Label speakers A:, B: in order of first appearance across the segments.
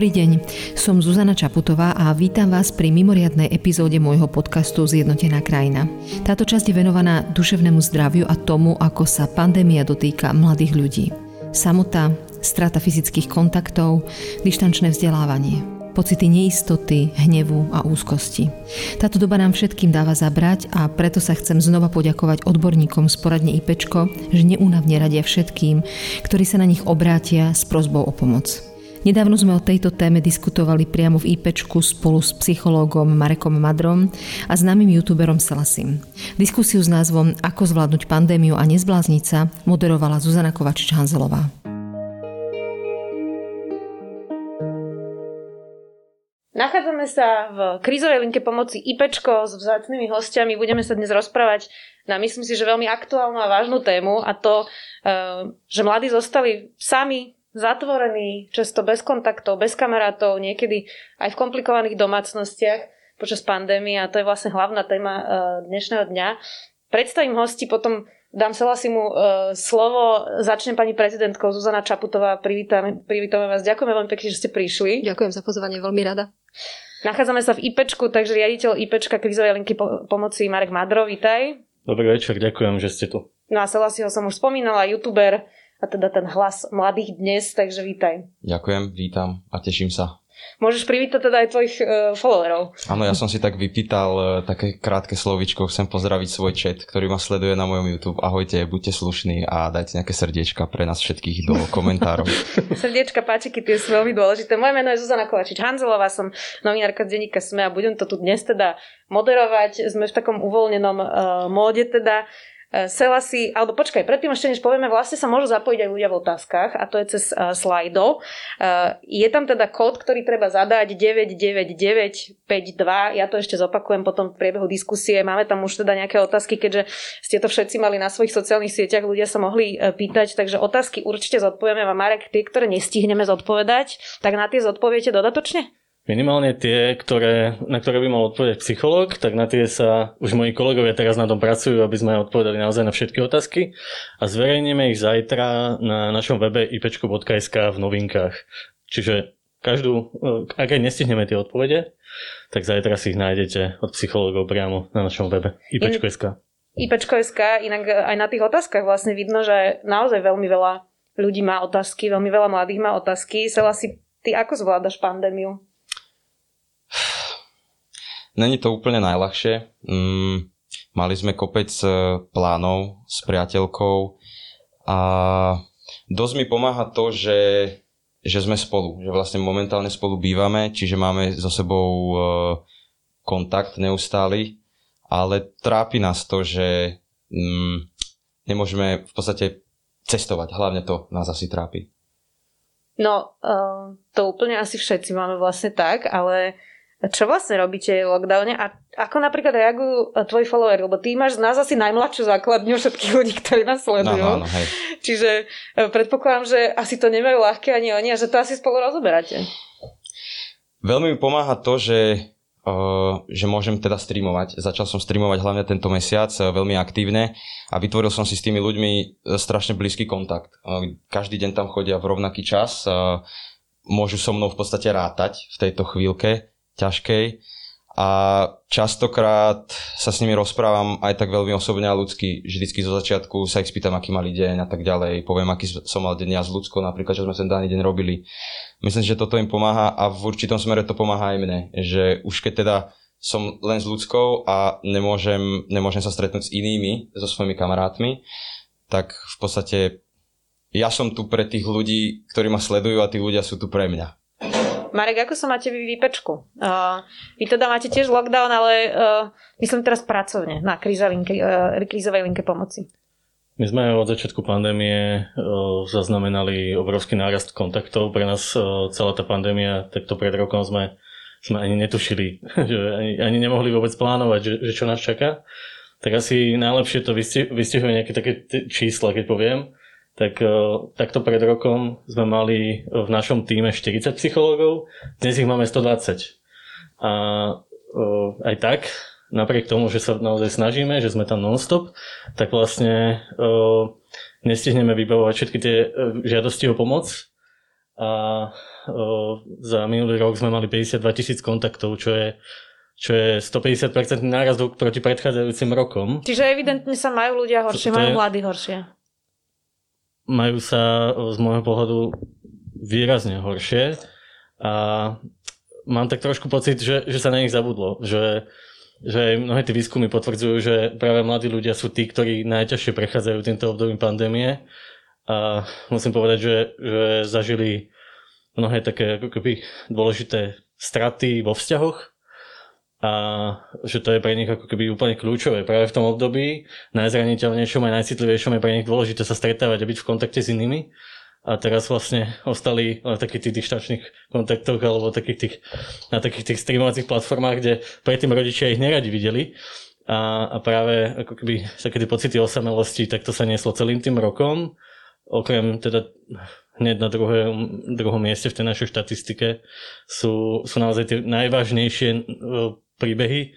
A: Dobrý deň, som Zuzana Čaputová a vítam vás pri mimoriadnej epizóde môjho podcastu Zjednotená krajina. Táto časť je venovaná duševnému zdraviu a tomu, ako sa pandémia dotýka mladých ľudí. Samota, strata fyzických kontaktov, dištančné vzdelávanie, pocity neistoty, hnevu a úzkosti. Táto doba nám všetkým dáva zabrať a preto sa chcem znova poďakovať odborníkom z poradne IPčko, že neúnavne radia všetkým, ktorí sa na nich obrátia s prozbou o pomoc. Nedávno sme o tejto téme diskutovali priamo v IPčku spolu s psychológom Marekom Madrom a známym youtuberom Selasim. Diskusiu s názvom Ako zvládnuť pandémiu a nezblázniť sa moderovala Zuzana Kovačič-Hanzelová.
B: Nachádzame sa v krízovej linke pomoci IPčko s vzácnými hostiami. Budeme sa dnes rozprávať na myslím si, že veľmi aktuálnu a vážnu tému a to, eh, že mladí zostali sami zatvorený, často bez kontaktov, bez kamarátov, niekedy aj v komplikovaných domácnostiach počas pandémie a to je vlastne hlavná téma uh, dnešného dňa. Predstavím hosti, potom dám sa si mu uh, slovo. Začne pani prezidentkou Zuzana Čaputová. Privítame, privítame vás. Ďakujeme veľmi pekne, že ste prišli.
C: Ďakujem za pozvanie, veľmi rada.
B: Nachádzame sa v IPčku, takže riaditeľ IPčka krizovej linky po- pomoci Marek Madro, vítaj.
D: Dobrý večer, ďakujem, že ste tu.
B: No a Selasiho som už spomínala, youtuber, a teda ten hlas mladých dnes, takže vítaj.
E: Ďakujem, vítam a teším sa.
B: Môžeš privítať teda aj tvojich uh, followerov.
E: Áno, ja som si tak vypýtal uh, také krátke slovičko, chcem pozdraviť svoj chat, ktorý ma sleduje na mojom YouTube. Ahojte, buďte slušní a dajte nejaké srdiečka pre nás všetkých do komentárov.
B: srdiečka, páčiky, tie sú veľmi dôležité. Moje meno je Zuzana Kovačič Hanzelová, som novinárka z denníka SME a budem to tu dnes teda moderovať. Sme v takom uvoľnenom uh, móde teda. Eh, Selasi, alebo počkaj, predtým ešte než povieme, vlastne sa môžu zapojiť aj ľudia v otázkach a to je cez uh, slajdo. Uh, je tam teda kód, ktorý treba zadať 99952, ja to ešte zopakujem potom v priebehu diskusie. Máme tam už teda nejaké otázky, keďže ste to všetci mali na svojich sociálnych sieťach, ľudia sa mohli pýtať, takže otázky určite zodpovieme vám, Marek, tie, ktoré nestihneme zodpovedať, tak na tie zodpoviete dodatočne?
D: Minimálne tie, ktoré, na ktoré by mal odpovedať psychológ, tak na tie sa už moji kolegovia teraz na tom pracujú, aby sme odpovedali naozaj na všetky otázky a zverejníme ich zajtra na našom webe ipečko.sk v novinkách. Čiže každú, ak aj nestihneme tie odpovede, tak zajtra si ich nájdete od psychológov priamo na našom webe ipečko.sk.
B: ipečko.sk, inak aj na tých otázkach vlastne vidno, že naozaj veľmi veľa ľudí má otázky, veľmi veľa mladých má otázky. Sela si, ty ako zvládaš pandémiu?
E: Není to úplne najľahšie. Mm, mali sme kopec e, plánov s priateľkou a dosť mi pomáha to, že, že sme spolu, že vlastne momentálne spolu bývame, čiže máme so sebou e, kontakt neustály, ale trápi nás to, že mm, nemôžeme v podstate cestovať. Hlavne to nás asi trápi.
B: No, uh, to úplne asi všetci máme vlastne tak, ale čo vlastne robíte v lockdowne a ako napríklad reagujú e, tvoji followery, lebo ty máš z nás asi najmladšiu základňu všetkých ľudí, ktorí nás sledujú. No, no, no, hej. Čiže e, predpokladám, že asi to nemajú ľahké ani oni a že to asi spolu rozoberáte.
E: Veľmi mi pomáha to, že, uh, že môžem teda streamovať. Začal som streamovať hlavne tento mesiac veľmi aktívne a vytvoril som si s tými ľuďmi strašne blízky kontakt. Uh, každý deň tam chodia v rovnaký čas, uh, môžu so mnou v podstate rátať v tejto chvíľke ťažkej a častokrát sa s nimi rozprávam aj tak veľmi osobne a ľudsky. Vždycky zo začiatku sa ich spýtam, aký mali deň a tak ďalej. Poviem, aký som mal deň ja s ľudskou, napríklad, čo sme ten daný deň robili. Myslím, že toto im pomáha a v určitom smere to pomáha aj mne. Že už keď teda som len s ľudskou a nemôžem, nemôžem sa stretnúť s inými, so svojimi kamarátmi, tak v podstate ja som tu pre tých ľudí, ktorí ma sledujú a tí ľudia sú tu pre mňa.
B: Marek, ako sa máte vy výpečku? Uh, vy teda máte tiež lockdown, ale uh, myslím teraz pracovne na linke, uh, krízovej linke pomoci.
D: My sme od začiatku pandémie uh, zaznamenali obrovský nárast kontaktov. Pre nás uh, celá tá pandémia, takto pred rokom sme, sme ani netušili, že ani, ani nemohli vôbec plánovať, že, že čo nás čaká. Tak asi najlepšie to vystihuje nejaké také t- čísla, keď poviem tak uh, takto pred rokom sme mali v našom týme 40 psychológov, dnes ich máme 120. A uh, aj tak, napriek tomu, že sa naozaj snažíme, že sme tam non-stop, tak vlastne uh, nestihneme vybavovať všetky tie žiadosti o pomoc. A za minulý rok sme mali 52 tisíc kontaktov, čo je čo je 150% náraz proti predchádzajúcim rokom.
B: Čiže evidentne sa majú ľudia horšie, to, to majú mladí horšie.
D: Majú sa z môjho pohľadu výrazne horšie. A mám tak trošku pocit, že, že sa na nich zabudlo, že, že mnohé tie výskumy potvrdzujú, že práve mladí ľudia sú tí, ktorí najťažšie prechádzajú týmto obdobím pandémie. A musím povedať, že, že zažili mnohé také ako keby dôležité straty vo vzťahoch a že to je pre nich ako keby úplne kľúčové. Práve v tom období najzraniteľnejšom a najcitlivejšom je pre nich dôležité sa stretávať a byť v kontakte s inými. A teraz vlastne ostali na takých tých dištačných kontaktoch alebo takých tých, na takých tých streamovacích platformách, kde predtým rodičia ich neradi videli. A, a práve ako keby sa kedy pocity osamelosti, tak to sa nieslo celým tým rokom. Okrem teda hneď na druhé, druhom mieste v tej našej štatistike sú, sú naozaj tie najvážnejšie príbehy,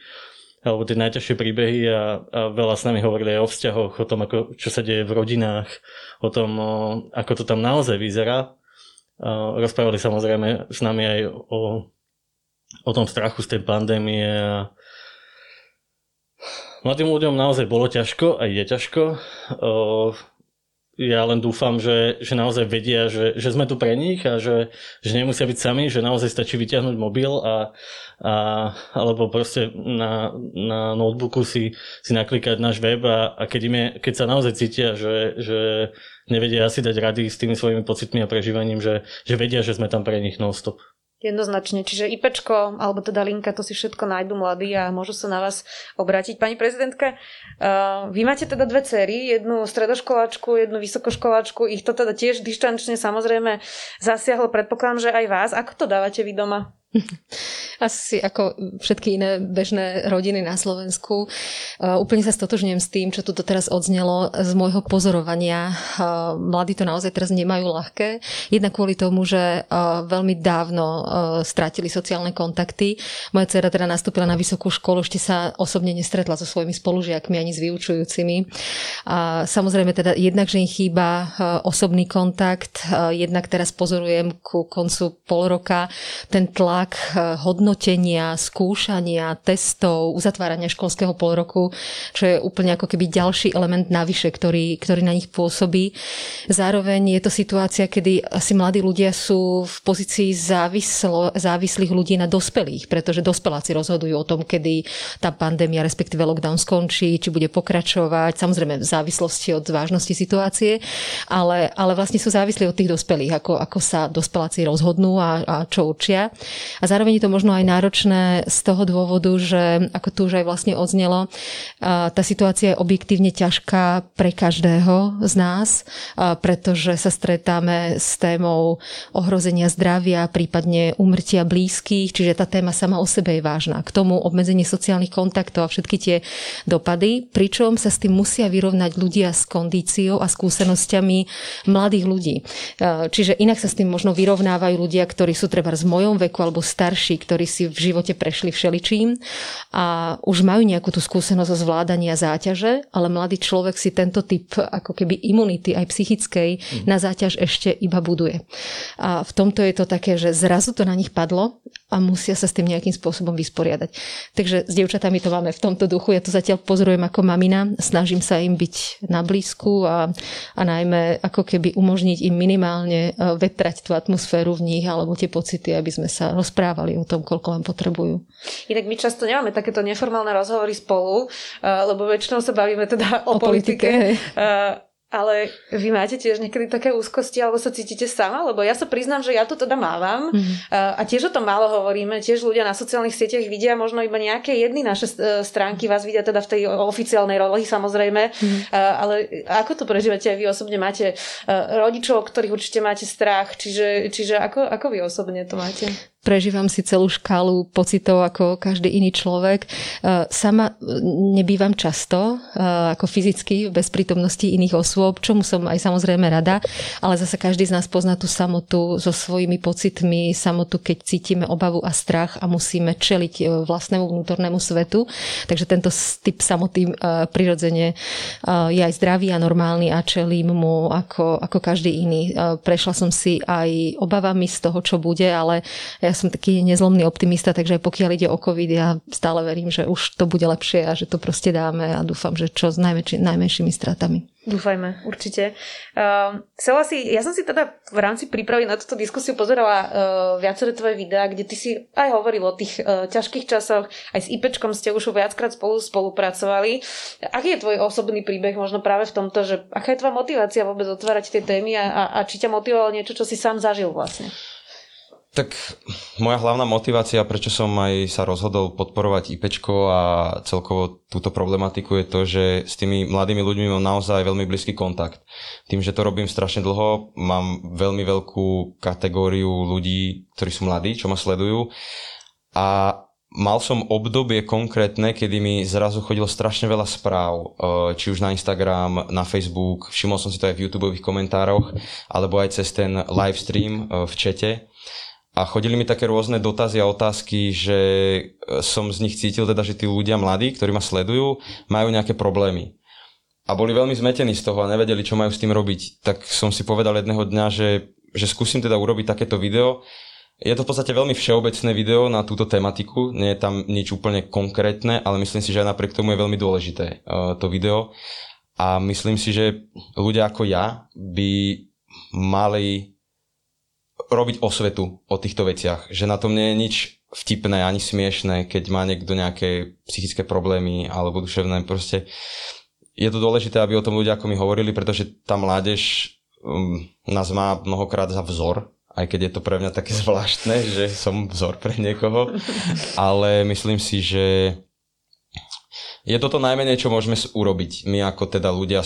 D: alebo tie najťažšie príbehy a, a veľa s nami hovorili aj o vzťahoch, o tom, ako, čo sa deje v rodinách, o tom, o, ako to tam naozaj vyzerá. A rozprávali samozrejme s nami aj o, o tom strachu z tej pandémie a mladým ľuďom naozaj bolo ťažko a je ťažko. O, ja len dúfam, že, že naozaj vedia, že, že sme tu pre nich a že, že nemusia byť sami, že naozaj stačí vyťahnuť mobil a, a alebo proste na, na notebooku si, si naklikať náš web a, a keď, im je, keď sa naozaj cítia, že, že nevedia asi dať rady s tými svojimi pocitmi a prežívaním, že, že vedia, že sme tam pre nich non-stop.
B: Jednoznačne. Čiže IPčko, alebo teda linka, to si všetko nájdu mladí a môžu sa na vás obrátiť. Pani prezidentka, uh, vy máte teda dve cery, jednu stredoškoláčku, jednu vysokoškoláčku. Ich to teda tiež dištančne samozrejme zasiahlo. Predpokladám, že aj vás. Ako to dávate vy doma?
A: Asi ako všetky iné bežné rodiny na Slovensku. Úplne sa stotožňujem s tým, čo tu teraz odznelo z môjho pozorovania. Mladí to naozaj teraz nemajú ľahké. Jedna kvôli tomu, že veľmi dávno strátili sociálne kontakty. Moja dcera teda nastúpila na vysokú školu, ešte sa osobne nestretla so svojimi spolužiakmi ani s vyučujúcimi. A samozrejme teda jednak, že im chýba osobný kontakt, jednak teraz pozorujem ku koncu pol roka ten tlak tlak eh, hodnotenia, skúšania, testov, uzatvárania školského polroku, čo je úplne ako keby ďalší element navyše, ktorý, ktorý na nich pôsobí. Zároveň je to situácia, kedy asi mladí ľudia sú v pozícii závislo, závislých ľudí na dospelých, pretože dospeláci rozhodujú o tom, kedy tá pandémia, respektíve lockdown skončí, či bude pokračovať, samozrejme v závislosti od vážnosti situácie, ale, ale vlastne sú závislí od tých dospelých, ako, ako sa dospeláci rozhodnú a, a čo určia. A zároveň je to možno aj náročné z toho dôvodu, že ako tu už aj vlastne odznelo, tá situácia je objektívne ťažká pre každého z nás, pretože sa stretáme s témou ohrozenia zdravia, prípadne umrtia blízkych, čiže tá téma sama o sebe je vážna. K tomu obmedzenie sociálnych kontaktov a všetky tie dopady, pričom sa s tým musia vyrovnať ľudia s kondíciou a skúsenosťami mladých ľudí. Čiže inak sa s tým možno vyrovnávajú ľudia, ktorí sú treba z mojom veku alebo starší, ktorí si v živote prešli všeličím a už majú nejakú tú skúsenosť zo zvládania záťaže, ale mladý človek si tento typ ako keby imunity aj psychickej mm. na záťaž ešte iba buduje. A v tomto je to také, že zrazu to na nich padlo a musia sa s tým nejakým spôsobom vysporiadať. Takže s dievčatami to máme v tomto duchu. Ja to zatiaľ pozorujem ako mamina. Snažím sa im byť na blízku a, a najmä ako keby umožniť im minimálne e, vetrať tú atmosféru v nich alebo tie pocity, aby sme sa rozprávali o tom, koľko len potrebujú.
B: Inak my často nemáme takéto neformálne rozhovory spolu, eh, lebo väčšinou sa bavíme teda o, o politike. politike. Eh, ale vy máte tiež niekedy také úzkosti, alebo sa cítite sama? Lebo ja sa priznám, že ja to teda mávam mm. a tiež o tom málo hovoríme. Tiež ľudia na sociálnych sieťach vidia možno iba nejaké jedny naše stránky, vás vidia teda v tej oficiálnej roli samozrejme. Mm. Ale ako to prežívate aj vy osobne? Máte rodičov, ktorých určite máte strach, čiže, čiže ako, ako vy osobne to máte?
A: Prežívam si celú škálu pocitov ako každý iný človek. Sama nebývam často ako fyzicky bez prítomnosti iných osôb, čomu som aj samozrejme rada, ale zase každý z nás pozná tú samotu so svojimi pocitmi, samotu, keď cítime obavu a strach a musíme čeliť e, vlastnému vnútornému svetu. Takže tento typ samoty e, prirodzene e, je aj zdravý a normálny a čelím mu ako, ako každý iný. Prešla som si aj obavami z toho, čo bude, ale ja som taký nezlomný optimista, takže aj pokiaľ ide o COVID, ja stále verím, že už to bude lepšie a že to proste dáme a dúfam, že čo s najmenší, najmenšími stratami.
B: Dúfajme, určite. Uh, chcela si, ja som si teda v rámci prípravy na túto diskusiu pozerala uh, viaceré tvoje videá, kde ty si aj hovoril o tých uh, ťažkých časoch, aj s IPčkom ste už viackrát spolu spolupracovali. Aký je tvoj osobný príbeh možno práve v tomto, že aká je tvoja motivácia vôbec otvárať tie témy a, a či ťa motivovalo niečo, čo si sám zažil vlastne?
E: Tak moja hlavná motivácia, prečo som aj sa rozhodol podporovať IPčko a celkovo túto problematiku je to, že s tými mladými ľuďmi mám naozaj veľmi blízky kontakt. Tým, že to robím strašne dlho, mám veľmi veľkú kategóriu ľudí, ktorí sú mladí, čo ma sledujú a mal som obdobie konkrétne, kedy mi zrazu chodilo strašne veľa správ, e, či už na Instagram, na Facebook, všimol som si to aj v YouTube komentároch, alebo aj cez ten live stream e, v čete a chodili mi také rôzne dotazy a otázky, že e, som z nich cítil teda, že tí ľudia mladí, ktorí ma sledujú, majú nejaké problémy. A boli veľmi zmetení z toho a nevedeli, čo majú s tým robiť. Tak som si povedal jedného dňa, že, že skúsim teda urobiť takéto video. Je to v podstate veľmi všeobecné video na túto tematiku, nie je tam nič úplne konkrétne, ale myslím si, že aj napriek tomu je veľmi dôležité uh, to video. A myslím si, že ľudia ako ja by mali robiť osvetu o týchto veciach. Že na tom nie je nič vtipné ani smiešné, keď má niekto nejaké psychické problémy alebo duševné. Proste je to dôležité, aby o tom ľudia ako mi hovorili, pretože tá mládež um, nás má mnohokrát za vzor, aj keď je to pre mňa také zvláštne, že som vzor pre niekoho, ale myslím si, že je toto najmenej, čo môžeme urobiť my ako teda ľudia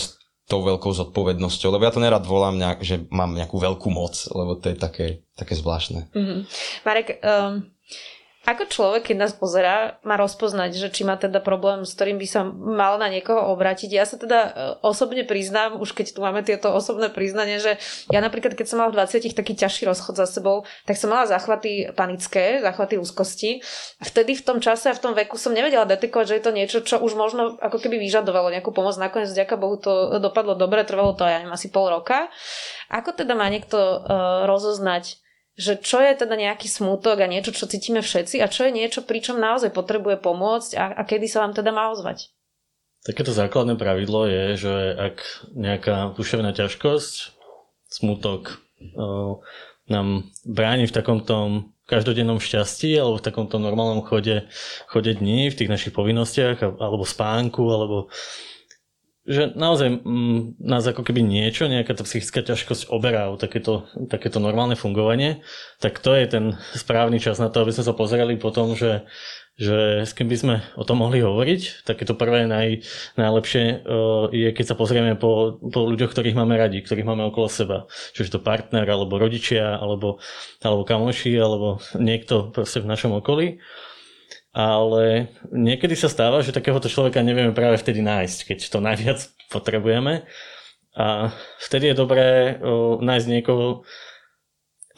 E: tou veľkou zodpovednosťou, lebo ja to nerad volám nejak, že mám nejakú veľkú moc, lebo to je také, také zvláštne. Mm-hmm.
B: Marek, um, ako človek, keď nás pozerá, má rozpoznať, že či má teda problém, s ktorým by sa mal na niekoho obrátiť. Ja sa teda e, osobne priznám, už keď tu máme tieto osobné priznanie, že ja napríklad, keď som mala v 20 taký ťažší rozchod za sebou, tak som mala záchvaty panické, záchvaty úzkosti. Vtedy v tom čase a v tom veku som nevedela detekovať, že je to niečo, čo už možno ako keby vyžadovalo nejakú pomoc. Nakoniec, vďaka Bohu, to dopadlo dobre, trvalo to, ja asi pol roka. Ako teda má niekto uh, rozoznať, že čo je teda nejaký smútok a niečo, čo cítime všetci a čo je niečo, pričom naozaj potrebuje pomôcť a, a kedy sa vám teda má ozvať?
D: Takéto základné pravidlo je, že ak nejaká duševná ťažkosť, smutok uh, nám bráni v takomto každodennom šťastí alebo v takomto normálnom chode, chode dní, v tých našich povinnostiach alebo spánku alebo že naozaj m, mm, nás ako keby niečo, nejaká tá psychická ťažkosť oberá o takéto, takéto normálne fungovanie, tak to je ten správny čas na to, aby sme sa pozerali po tom, že, že s kým by sme o tom mohli hovoriť. Takéto prvé naj, najlepšie uh, je, keď sa pozrieme po, po ľuďoch, ktorých máme radi, ktorých máme okolo seba. Čiže to partner, alebo rodičia, alebo, alebo kamoši, alebo niekto proste v našom okolí ale niekedy sa stáva, že takéhoto človeka nevieme práve vtedy nájsť, keď to najviac potrebujeme. A vtedy je dobré nájsť niekoho,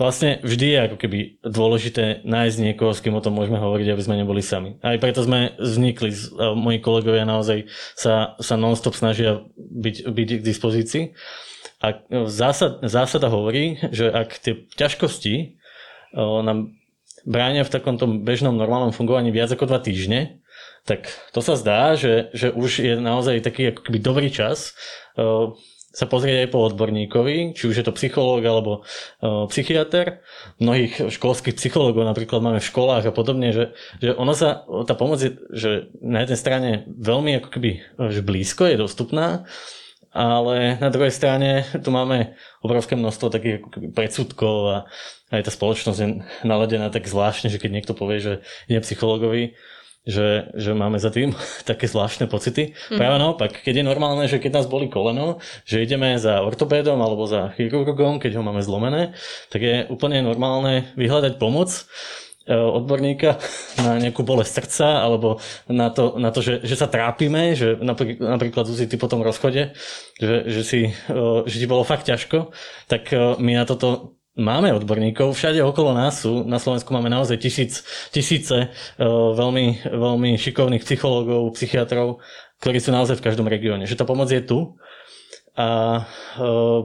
D: vlastne vždy je ako keby dôležité nájsť niekoho, s kým o tom môžeme hovoriť, aby sme neboli sami. Aj preto sme vznikli, moji kolegovia naozaj sa, sa non-stop snažia byť, byť k dispozícii. A zásad, zásada hovorí, že ak tie ťažkosti nám bránia v takomto bežnom normálnom fungovaní viac ako dva týždne, tak to sa zdá, že, že už je naozaj taký ako keby dobrý čas uh, sa pozrieť aj po odborníkovi, či už je to psychológ alebo uh, psychiatr. Mnohých školských psychológov napríklad máme v školách a podobne, že, že ono sa, tá pomoc je, že na jednej strane veľmi ako keby že blízko je dostupná, ale na druhej strane tu máme obrovské množstvo takých predsudkov a aj tá spoločnosť je naladená tak zvláštne, že keď niekto povie, že je psychologovi, že, že máme za tým také zvláštne pocity. Mm. Práve naopak, keď je normálne, že keď nás boli koleno, že ideme za ortopédom alebo za chirurgom, keď ho máme zlomené, tak je úplne normálne vyhľadať pomoc odborníka na nejakú bolesť srdca alebo na to, na to že, že sa trápime, že napríklad, napríklad Zuzi, ty po tom rozchode, že, že, si, že ti bolo fakt ťažko, tak my na toto máme odborníkov, všade okolo nás sú, na Slovensku máme naozaj tisíc, tisíce veľmi, veľmi šikovných psychológov, psychiatrov, ktorí sú naozaj v každom regióne. Že tá pomoc je tu a e,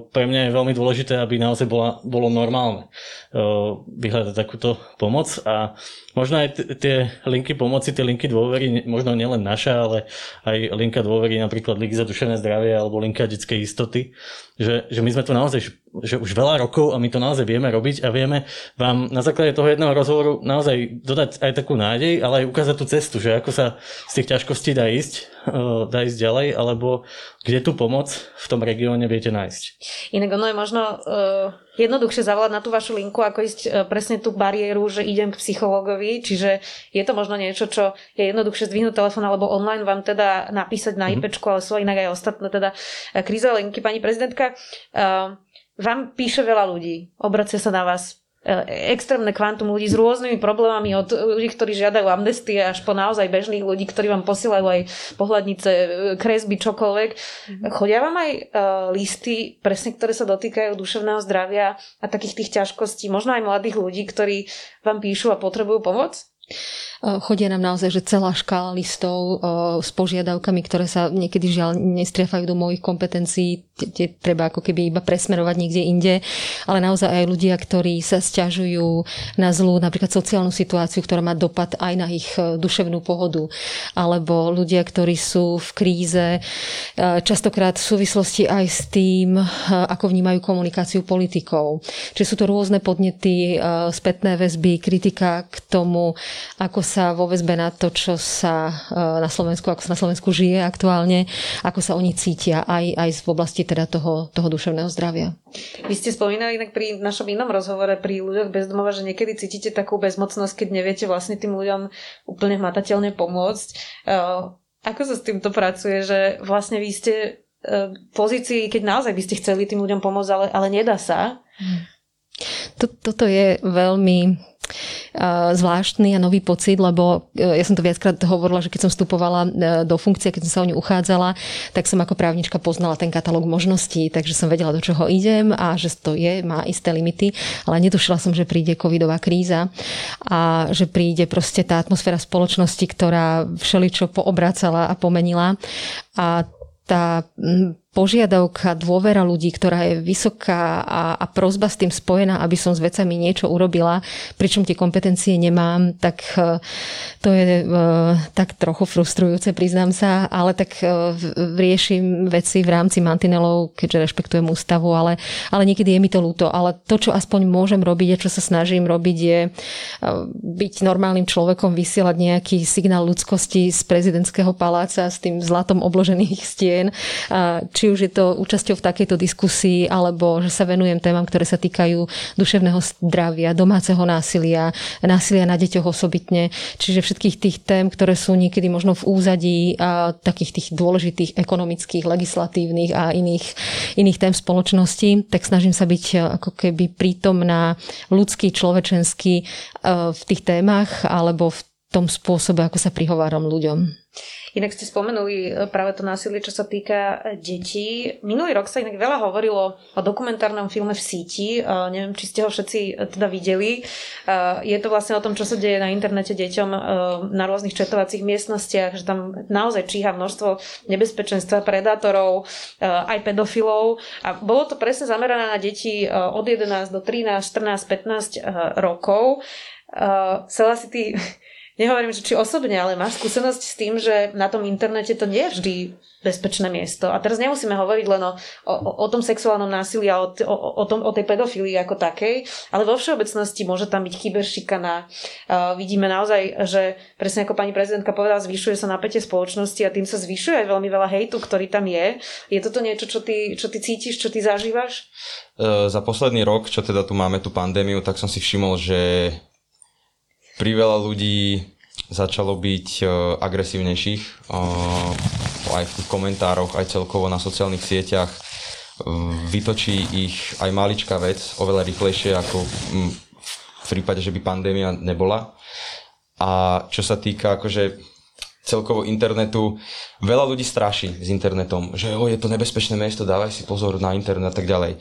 D: pre mňa je veľmi dôležité, aby naozaj bola, bolo normálne e, vyhľadať takúto pomoc a možno aj t- tie linky pomoci, tie linky dôvery, možno nielen naša, ale aj linka dôvery, napríklad Ligy za duševné zdravie alebo linka detskej istoty, že, že my sme tu naozaj že už veľa rokov a my to naozaj vieme robiť a vieme vám na základe toho jedného rozhovoru naozaj dodať aj takú nádej, ale aj ukázať tú cestu, že ako sa z tých ťažkostí dá ísť, eh, dá ísť ďalej, alebo kde tú pomoc v tom regióne viete nájsť.
B: Inak ono je možno uh, jednoduchšie zavolať na tú vašu linku, ako ísť uh, presne tú bariéru, že idem k psychologovi, čiže je to možno niečo, čo je jednoduchšie zdvihnúť telefón alebo online vám teda napísať na mm-hmm. IPčku, ale sú inak aj ostatné teda krízové linky. Pani prezidentka, uh, vám píše veľa ľudí, obracia sa na vás e, extrémne kvantum ľudí s rôznymi problémami od ľudí, ktorí žiadajú amnestie až po naozaj bežných ľudí, ktorí vám posielajú aj pohľadnice, e, kresby, čokoľvek. Mm-hmm. Chodia vám aj uh, listy, presne ktoré sa dotýkajú duševného zdravia a takých tých ťažkostí, možno aj mladých ľudí, ktorí vám píšu a potrebujú pomoc?
A: Chodia nám naozaj, že celá škála listov s požiadavkami, ktoré sa niekedy žiaľ nestriafajú do mojich kompetencií, tie treba ako keby iba presmerovať niekde inde, ale naozaj aj ľudia, ktorí sa stiažujú na zlú napríklad sociálnu situáciu, ktorá má dopad aj na ich e, duševnú pohodu, alebo ľudia, ktorí sú v kríze, e, častokrát v súvislosti aj s tým, e, ako vnímajú komunikáciu politikov. Čiže sú to rôzne podnety, spätné väzby, kritika k tomu, ako sa vo väzbe na to, čo sa e, na Slovensku, ako sa na Slovensku žije aktuálne, ako sa oni cítia aj, aj v oblasti teda toho, toho duševného zdravia.
B: Vy ste spomínali inak pri našom inom rozhovore pri ľuďoch bez domova, že niekedy cítite takú bezmocnosť, keď neviete vlastne tým ľuďom úplne hmatateľne pomôcť. E, ako sa s týmto pracuje, že vlastne vy ste e, pozícii, keď naozaj by ste chceli tým ľuďom pomôcť, ale, ale nedá sa?
A: Toto je veľmi zvláštny a nový pocit, lebo e, ja som to viackrát hovorila, že keď som vstupovala e, do funkcie, keď som sa o ňu uchádzala, tak som ako právnička poznala ten katalóg možností, takže som vedela, do čoho idem a že to je, má isté limity, ale netušila som, že príde covidová kríza a že príde proste tá atmosféra spoločnosti, ktorá všeličo poobracala a pomenila. A tá požiadavka, dôvera ľudí, ktorá je vysoká a, a prozba s tým spojená, aby som s vecami niečo urobila, pričom tie kompetencie nemám, tak e, to je e, tak trochu frustrujúce, priznám sa, ale tak e, riešim veci v rámci mantinelov, keďže rešpektujem ústavu, ale, ale niekedy je mi to ľúto. Ale to, čo aspoň môžem robiť a čo sa snažím robiť, je byť normálnym človekom, vysielať nejaký signál ľudskosti z prezidentského paláca s tým zlatom obložených stien, či či už je to účasťou v takejto diskusii, alebo že sa venujem témam, ktoré sa týkajú duševného zdravia, domáceho násilia, násilia na deťoch osobitne. Čiže všetkých tých tém, ktoré sú niekedy možno v úzadí a takých tých dôležitých ekonomických, legislatívnych a iných, iných tém spoločnosti, tak snažím sa byť ako keby prítomná ľudský, človečenský e, v tých témach alebo v tom spôsobe, ako sa prihováram ľuďom.
B: Inak ste spomenuli e, práve to násilie, čo sa týka e, detí. Minulý rok sa inak veľa hovorilo o dokumentárnom filme v síti. Uh, neviem, či ste ho všetci e, teda videli. Je to vlastne o tom, čo sa deje na internete deťom na rôznych četovacích miestnostiach, že tam naozaj číha množstvo nebezpečenstva, predátorov, aj pedofilov. A bolo to presne zamerané na deti od 11 do 13, 14, 15 rokov. Sela si ty nehovorím, že či osobne, ale máš skúsenosť s tým, že na tom internete to nie je vždy bezpečné miesto. A teraz nemusíme hovoriť len o, o, o tom sexuálnom násilí a o, o, o, o tej pedofílii ako takej, ale vo všeobecnosti môže tam byť kyberšikana. Uh, vidíme naozaj, že presne ako pani prezidentka povedala, zvyšuje sa napätie spoločnosti a tým sa zvyšuje aj veľmi veľa hejtu, ktorý tam je. Je toto niečo, čo ty, čo ty cítiš, čo ty zažívaš?
E: Uh, za posledný rok, čo teda tu máme tú pandémiu, tak som si všimol, že priveľa ľudí začalo byť uh, agresívnejších uh, aj v komentároch, aj celkovo na sociálnych sieťach. Uh, vytočí ich aj maličká vec oveľa rýchlejšie ako v prípade, že by pandémia nebola. A čo sa týka akože celkovo internetu, veľa ľudí straší s internetom, že o, je to nebezpečné miesto, dávaj si pozor na internet a tak ďalej.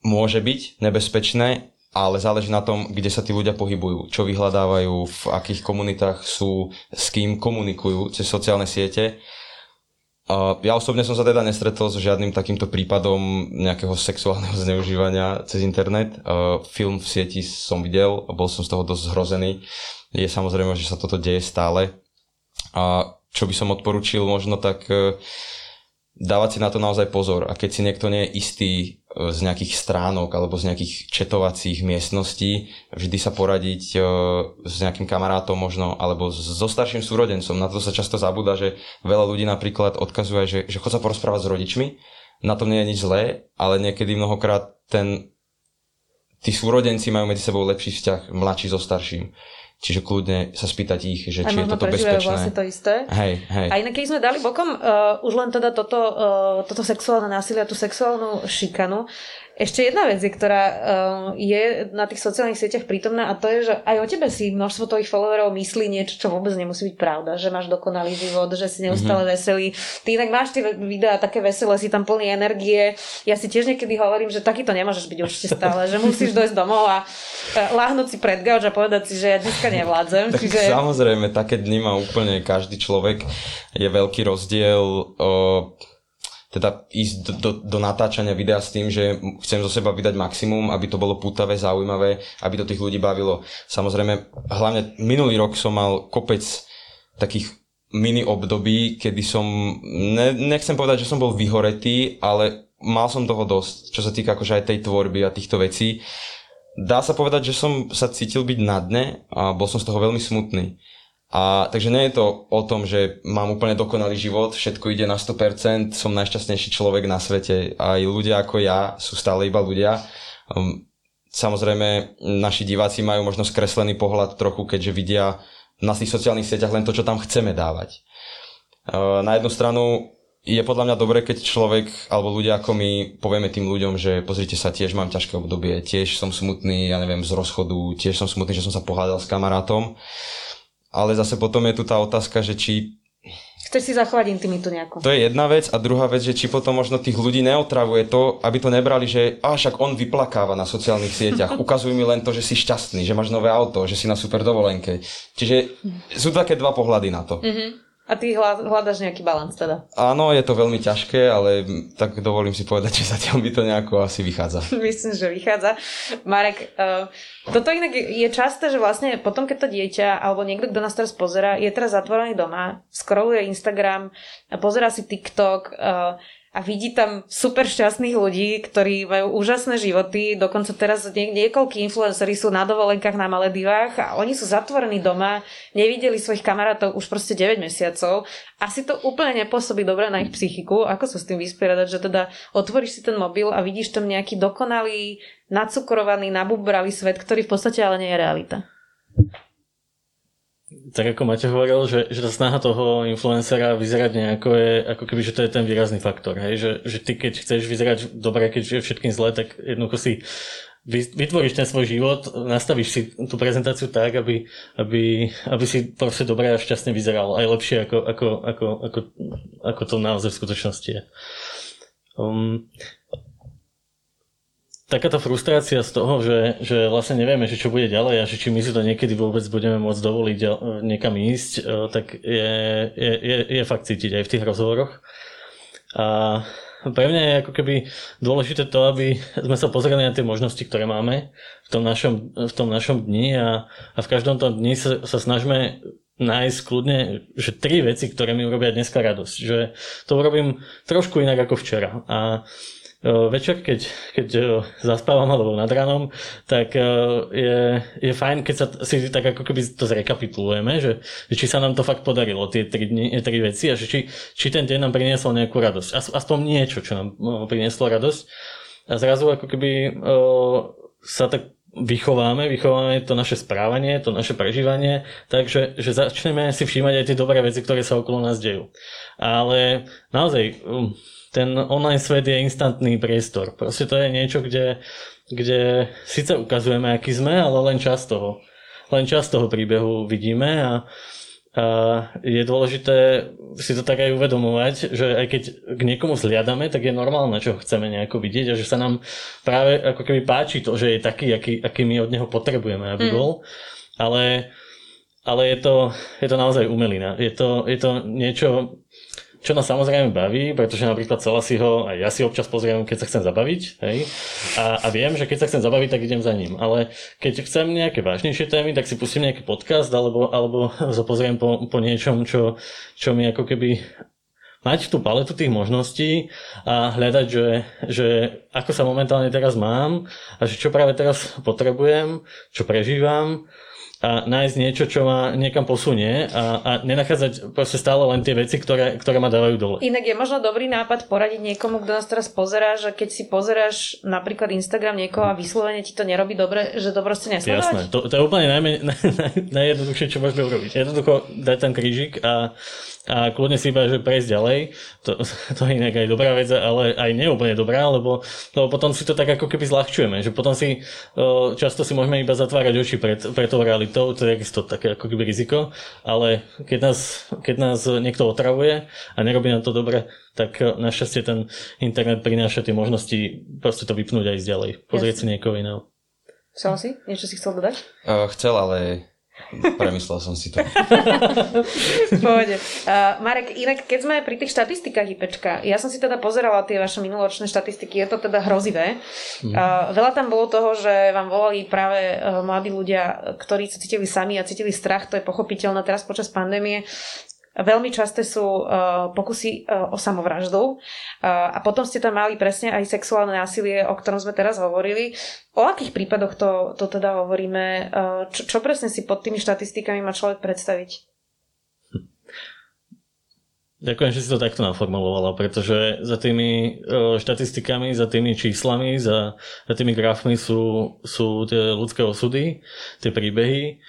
E: Môže byť nebezpečné, ale záleží na tom, kde sa tí ľudia pohybujú, čo vyhľadávajú, v akých komunitách sú, s kým komunikujú cez sociálne siete. Ja osobne som sa teda nestretol s žiadnym takýmto prípadom nejakého sexuálneho zneužívania cez internet. Film v sieti som videl, bol som z toho dosť zhrozený. Je samozrejme, že sa toto deje stále a čo by som odporučil možno tak e, dávať si na to naozaj pozor. A keď si niekto nie je istý e, z nejakých stránok alebo z nejakých četovacích miestností, vždy sa poradiť e, s nejakým kamarátom možno, alebo so starším súrodencom. Na to sa často zabúda, že veľa ľudí napríklad odkazuje, že, že chod sa porozprávať s rodičmi. Na tom nie je nič zlé, ale niekedy mnohokrát ten, tí súrodenci majú medzi sebou lepší vzťah mladší so starším. Čiže kľudne sa spýtať ich, že či je toto bezpečné.
B: vlastne to isté.
E: Hej, hej.
B: A inak keď sme dali bokom uh, už len teda toto, uh, toto sexuálne násilie a tú sexuálnu šikanu, ešte jedna vec, ktorá uh, je na tých sociálnych sieťach prítomná a to je, že aj o tebe si množstvo tvojich followerov myslí niečo, čo vôbec nemusí byť pravda, že máš dokonalý život, že si neustále mm-hmm. veselý. Ty inak máš tie videá také veselé, si tam plný energie. Ja si tiež niekedy hovorím, že takýto nemôžeš byť určite stále, že musíš dojsť domov a uh, láhnuť si pred gauč a povedať si, že ja dneska nevládzem.
E: tak čiže... Samozrejme, také dny má úplne každý človek. Je veľký rozdiel uh teda ísť do, do, do natáčania videa s tým, že chcem zo seba vydať maximum, aby to bolo pútavé, zaujímavé, aby to tých ľudí bavilo. Samozrejme, hlavne minulý rok som mal kopec takých mini období, kedy som, ne, nechcem povedať, že som bol vyhoretý, ale mal som toho dosť, čo sa týka akože aj tej tvorby a týchto vecí. Dá sa povedať, že som sa cítil byť na dne a bol som z toho veľmi smutný. A takže nie je to o tom, že mám úplne dokonalý život, všetko ide na 100%, som najšťastnejší človek na svete. Aj ľudia ako ja sú stále iba ľudia. Um, samozrejme, naši diváci majú možno skreslený pohľad trochu, keďže vidia na tých sociálnych sieťach len to, čo tam chceme dávať. Uh, na jednu stranu je podľa mňa dobré, keď človek alebo ľudia ako my povieme tým ľuďom, že pozrite sa, tiež mám ťažké obdobie, tiež som smutný, ja neviem, z rozchodu, tiež som smutný, že som sa pohľadal s kamarátom ale zase potom je tu tá otázka, že či
B: Chceš si zachovať intimitu nejakú.
E: To je jedna vec a druhá vec, že či potom možno tých ľudí neotravuje to, aby to nebrali, že a však on vyplakáva na sociálnych sieťach, ukazuj mi len to, že si šťastný, že máš nové auto, že si na super dovolenke. Čiže sú také dva pohľady na to. Mm-hmm.
B: A ty hľadaš nejaký balans teda?
E: Áno, je to veľmi ťažké, ale tak dovolím si povedať, že zatiaľ by to nejako asi vychádza.
B: Myslím, že vychádza. Marek, uh, toto inak je časté, že vlastne potom, keď to dieťa alebo niekto, kto nás teraz pozera, je teraz zatvorený doma, scrolluje Instagram, pozera si TikTok, uh, a vidí tam super šťastných ľudí, ktorí majú úžasné životy, dokonca teraz nie, niekoľkí influenceri sú na dovolenkách na Maledivách a oni sú zatvorení doma, nevideli svojich kamarátov už proste 9 mesiacov. Asi to úplne nepôsobí dobre na ich psychiku. Ako sa s tým vysporiadať, že teda otvoríš si ten mobil a vidíš tam nejaký dokonalý, nacukrovaný, nabubravý svet, ktorý v podstate ale nie je realita
D: tak ako Maťo hovoril, že, že tá snaha toho influencera vyzerať nejako je, ako keby, že to je ten výrazný faktor, hej? Že, že ty keď chceš vyzerať dobre, keď je všetkým zle, tak jednoducho si vytvoríš ten svoj život, nastavíš si tú prezentáciu tak, aby, aby, aby si proste dobre a šťastne vyzeral. Aj lepšie, ako, ako, ako, ako, ako to naozaj v skutočnosti je. Um, takáto frustrácia z toho, že, že vlastne nevieme, že čo bude ďalej a že či my si to niekedy vôbec budeme môcť dovoliť niekam ísť, e, tak je, je, je, je fakt cítiť aj v tých rozhovoroch. A pre mňa je ako keby dôležité to, aby sme sa pozreli na tie možnosti, ktoré máme v tom našom, v tom našom dni a, a v každom tom dni sa, sa snažíme nájsť kľudne, že tri veci, ktoré mi urobia dneska radosť. Že to urobím trošku inak ako včera. A večer, keď, keď zaspávam alebo nad ránom, tak je, je fajn, keď sa si tak ako keby to zrekapitulujeme, že, že či sa nám to fakt podarilo, tie tri, dni, tri veci a že či, či ten deň nám priniesol nejakú radosť. Aspoň niečo, čo nám prinieslo radosť. A zrazu ako keby sa tak vychováme, vychováme to naše správanie, to naše prežívanie, takže že začneme si všímať aj tie dobré veci, ktoré sa okolo nás dejú. Ale naozaj, um, ten online svet je instantný priestor. Proste to je niečo, kde, kde síce ukazujeme, aký sme, ale len čas toho. len časť toho príbehu vidíme a, a je dôležité si to tak aj uvedomovať, že aj keď k niekomu zliadame, tak je normálne, čo chceme nejako vidieť a že sa nám práve ako keby páči to, že je taký, aký, aký my od neho potrebujeme, aby mm. bol. Ale, ale je, to, je to naozaj umelina. Je to, je to niečo, čo nás samozrejme baví, pretože napríklad celá si ho, aj ja si občas pozriem, keď sa chcem zabaviť, hej, a, a viem, že keď sa chcem zabaviť, tak idem za ním. Ale keď chcem nejaké vážnejšie témy, tak si pustím nejaký podcast, alebo, alebo sa pozriem po, po niečom, čo, čo mi ako keby mať tú paletu tých možností a hľadať, že, že ako sa momentálne teraz mám a že čo práve teraz potrebujem, čo prežívam a nájsť niečo, čo ma niekam posunie a, a nenachádzať proste stále len tie veci, ktoré, ktoré ma dávajú dole.
B: Inak je možno dobrý nápad poradiť niekomu, kto nás teraz pozerá, že keď si pozeráš napríklad Instagram niekoho a vyslovene ti to nerobí dobre, že to proste nesledovať?
D: Jasné, to, to je úplne najmä, naj, naj, najjednoduchšie, čo môžeme urobiť. Jednoducho dať tam krížik a a kľudne si iba, že prejsť ďalej. To, to je inak aj dobrá vec, ale aj neúplne dobrá, lebo, lebo potom si to tak ako keby zľahčujeme, že potom si často si môžeme iba zatvárať oči pred, pred tou realitou, to je takisto také ako keby riziko, ale keď nás, keď nás niekto otravuje a nerobí nám to dobre, tak našťastie ten internet prináša tie možnosti proste to vypnúť aj ísť ďalej, pozrieť Jasne. si niekoho iného.
B: Chcel si? Niečo si chcel dodať?
E: Uh, chcel, ale Premyslel som si to.
B: Pohode. Uh, Marek, inak keď sme pri tých štatistikách IPčka, ja som si teda pozerala tie vaše minuloročné štatistiky, je to teda hrozivé. Uh, veľa tam bolo toho, že vám volali práve uh, mladí ľudia, ktorí sa cítili sami a cítili strach, to je pochopiteľné teraz počas pandémie. Veľmi časté sú uh, pokusy uh, o samovraždu uh, a potom ste tam mali presne aj sexuálne násilie, o ktorom sme teraz hovorili. O akých prípadoch to, to teda hovoríme? Čo, čo presne si pod tými štatistikami má človek predstaviť?
D: Ďakujem, že si to takto naformulovala, pretože za tými štatistikami, za tými číslami, za, za tými grafmi sú, sú tie ľudské osudy, tie príbehy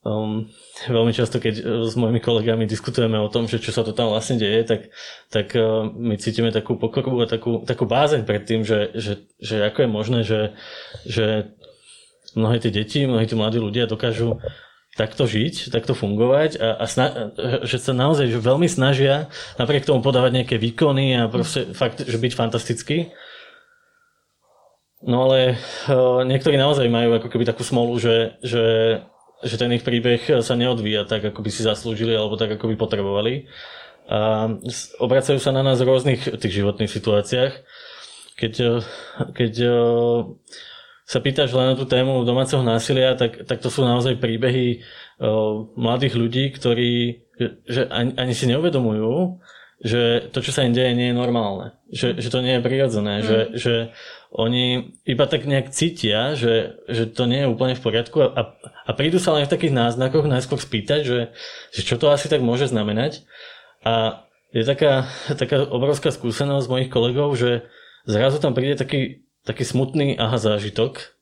D: Um, veľmi často, keď uh, s mojimi kolegami diskutujeme o tom, že čo sa to tam vlastne deje, tak, tak uh, my cítime takú pokoru a takú, takú bázeň pred tým, že, že, že ako je možné, že, že mnohé tie deti, mnohí tí mladí ľudia dokážu takto žiť, takto fungovať a, a sna- že sa naozaj že veľmi snažia napriek tomu podávať nejaké výkony a proste fakt, že byť fantastický. No ale uh, niektorí naozaj majú ako keby takú smolu, že, že že ten ich príbeh sa neodvíja tak, ako by si zaslúžili alebo tak, ako by potrebovali. A obracajú sa na nás v rôznych tých životných situáciách. Keď, keď sa pýtaš len na tú tému domáceho násilia, tak, tak to sú naozaj príbehy mladých ľudí, ktorí že ani, ani si neuvedomujú, že to, čo sa im deje, nie je normálne. Že, že to nie je prirodzené. Mm. Že, že oni iba tak nejak cítia, že, že to nie je úplne v poriadku a, a prídu sa len v takých náznakoch najskôr spýtať, že, že čo to asi tak môže znamenať. A je taká, taká obrovská skúsenosť mojich kolegov, že zrazu tam príde taký, taký smutný aha zážitok,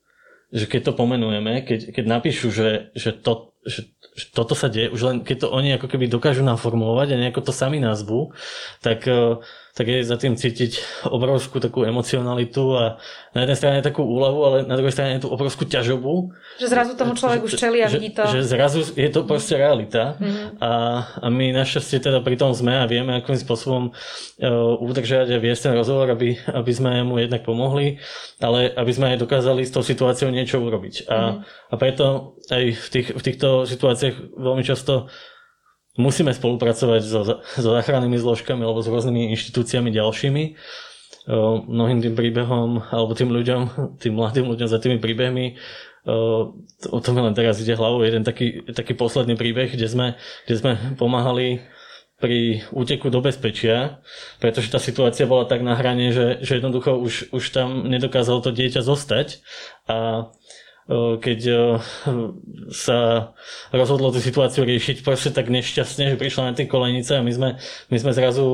D: že keď to pomenujeme, keď, keď napíšu, že, že, to, že, že toto sa deje, už len keď to oni ako keby dokážu naformulovať a nejako to sami nazvu, tak tak je za tým cítiť obrovskú takú emocionalitu a na jednej strane takú úľavu, ale na druhej strane tú obrovskú ťažobu.
B: Že zrazu tomu človek už čeli a vidí to.
D: Že, že zrazu je to proste realita mm-hmm. a, a my našťastie teda pri tom sme a vieme, akým spôsobom uh, udržať a viesť ten rozhovor, aby, aby sme mu jednak pomohli, ale aby sme aj dokázali s tou situáciou niečo urobiť. A, mm-hmm. a preto aj v, tých, v týchto situáciách veľmi často musíme spolupracovať so, so záchrannými zložkami alebo s rôznymi inštitúciami ďalšími. Mnohým tým príbehom, alebo tým ľuďom, tým mladým ľuďom za tými príbehmi o tom len teraz ide hlavou jeden taký, taký posledný príbeh, kde sme, kde sme pomáhali pri úteku do bezpečia, pretože tá situácia bola tak na hrane, že, že jednoducho už, už tam nedokázalo to dieťa zostať a keď sa rozhodlo tú situáciu riešiť proste tak nešťastne, že prišla na tie kolenice a my sme, my sme zrazu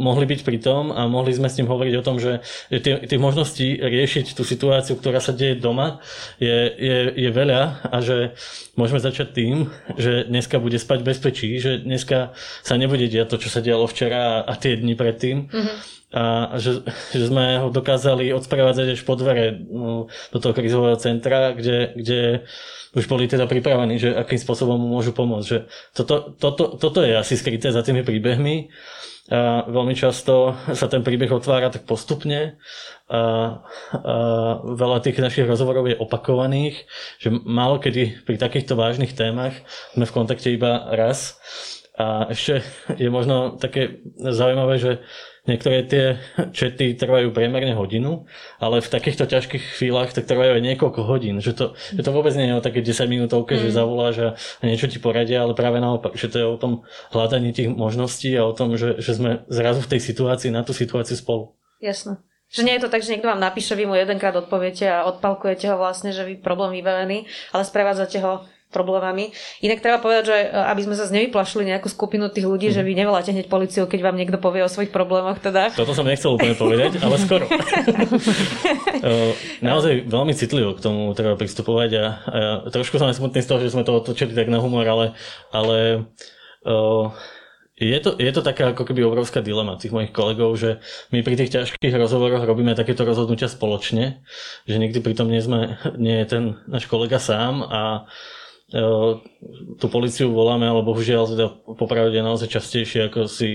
D: mohli byť pri tom a mohli sme s ním hovoriť o tom, že tých možností riešiť tú situáciu, ktorá sa deje doma, je, je, je veľa a že môžeme začať tým, že dneska bude spať bezpečí, že dneska sa nebude diať to, čo sa dialo včera a, a tie dni predtým. Mm-hmm a že, že sme ho dokázali odsprevádzať až po dvere no, do toho krizového centra, kde kde, už boli teda pripravení, že akým spôsobom mu môžu pomôcť. Že toto, toto, toto je asi skryté za tými príbehmi. A veľmi často sa ten príbeh otvára tak postupne a, a veľa tých našich rozhovorov je opakovaných, že málo kedy pri takýchto vážnych témach sme v kontakte iba raz. A ešte je možno také zaujímavé, že Niektoré tie čety trvajú priemerne hodinu, ale v takýchto ťažkých chvíľach tak trvajú aj niekoľko hodín. Že to, že to vôbec nie je o také 10 minútovke, mm. že zavoláš a, a niečo ti poradia, ale práve naopak, že to je o tom hľadaní tých možností a o tom, že, že sme zrazu v tej situácii na tú situáciu spolu.
B: Jasno. Že nie je to tak, že niekto vám napíše, vy mu jedenkrát odpoviete a odpalkujete ho vlastne, že vy problém vybavený, ale sprevádzate ho problémami. Inak treba povedať, že e, aby sme sa nevyplašili nejakú skupinu tých ľudí, mm. že vy nevoláte hneď policiu, keď vám niekto povie o svojich problémoch. Teda.
D: Toto som nechcel úplne povedať, ale skoro. E, naozaj veľmi citlivo k tomu treba pristupovať a, a trošku som aj smutný z toho, že sme to otočili tak na humor, ale, ale uh, je to, je to taká ako keby obrovská dilema tých mojich kolegov, že my pri tých ťažkých rozhovoroch robíme takéto rozhodnutia spoločne, že nikdy pritom nie, sme, nie je ten náš kolega sám a tú policiu voláme, ale bohužiaľ teda popravde naozaj častejšie, ako si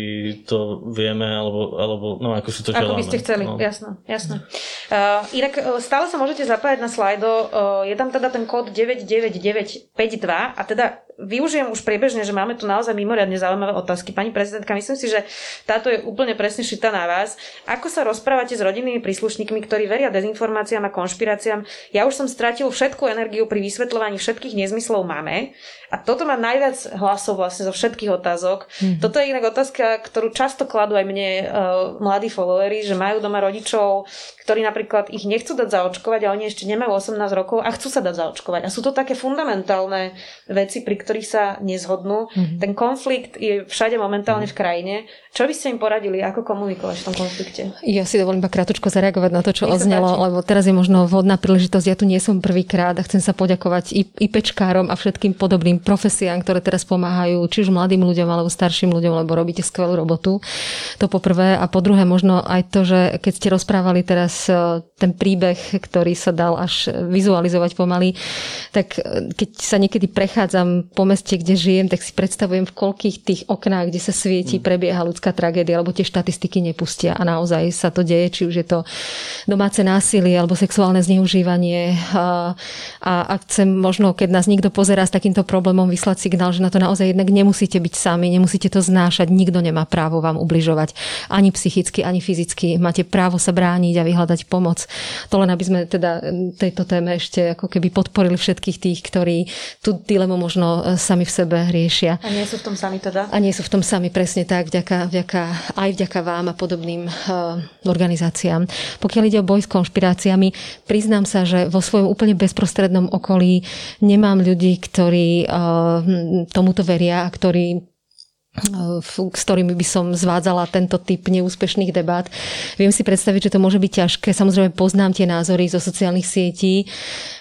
D: to vieme, alebo, alebo no ako si to želáme.
B: Ako by ste chceli, no. jasno, jasno. Uh, inak stále sa môžete zapájať na slajdo, uh, je tam teda ten kód 99952 a teda využijem už priebežne, že máme tu naozaj mimoriadne zaujímavé otázky. Pani prezidentka, myslím si, že táto je úplne presne šitá na vás. Ako sa rozprávate s rodinnými príslušníkmi, ktorí veria dezinformáciám a konšpiráciám? Ja už som stratil všetku energiu pri vysvetľovaní všetkých nezmyslov máme a toto má najviac hlasov vlastne zo všetkých otázok. Mm-hmm. Toto je inak otázka, ktorú často kladú aj mne uh, mladí followery, že majú doma rodičov, ktorí napríklad ich nechcú dať zaočkovať a oni ešte nemajú 18 rokov a chcú sa dať zaočkovať. A sú to také fundamentálne veci, pri ktorých sa nezhodnú. Mm-hmm. Ten konflikt je všade momentálne v krajine. Čo by ste im poradili, ako komunikovať v tom konflikte?
A: Ja si dovolím iba krátko zareagovať na to, čo oznelo, lebo teraz je možno vhodná príležitosť. Ja tu nie som prvýkrát a chcem sa poďakovať i, i pečkárom a všetkým podobným profesiám, ktoré teraz pomáhajú, či už mladým ľuďom alebo starším ľuďom, lebo robíte skvelú robotu. To po prvé. A po druhé možno aj to, že keď ste rozprávali teraz ten príbeh, ktorý sa dal až vizualizovať pomaly, tak e, keď sa niekedy prechádzam po meste, kde žijem, tak si predstavujem, v koľkých tých oknách, kde sa svieti, mm. prebieha ľudská tragédia, alebo tie štatistiky nepustia. A naozaj sa to deje, či už je to domáce násilie alebo sexuálne zneužívanie. A, a chcem možno, keď nás niekto pozerá s takýmto problémom vyslať signál, že na to naozaj jednak nemusíte byť sami, nemusíte to znášať, nikto nemá právo vám ubližovať ani psychicky, ani fyzicky. Máte právo sa brániť a vyhľadať pomoc. To len aby sme teda tejto téme ešte ako keby podporili všetkých tých, ktorí tú dilemu možno e, sami v sebe riešia.
B: A nie sú v tom sami teda?
A: A nie sú v tom sami, presne tak, vďaka, vďaka, aj vďaka vám a podobným uh, organizáciám. Pokiaľ ide o boj s konšpiráciami, priznám sa, že vo svojom úplne bezprostrednom okolí nemám ľudí, ktorí uh, tomuto veria a ktorí s ktorými by som zvádzala tento typ neúspešných debát. Viem si predstaviť, že to môže byť ťažké. Samozrejme poznám tie názory zo sociálnych sietí.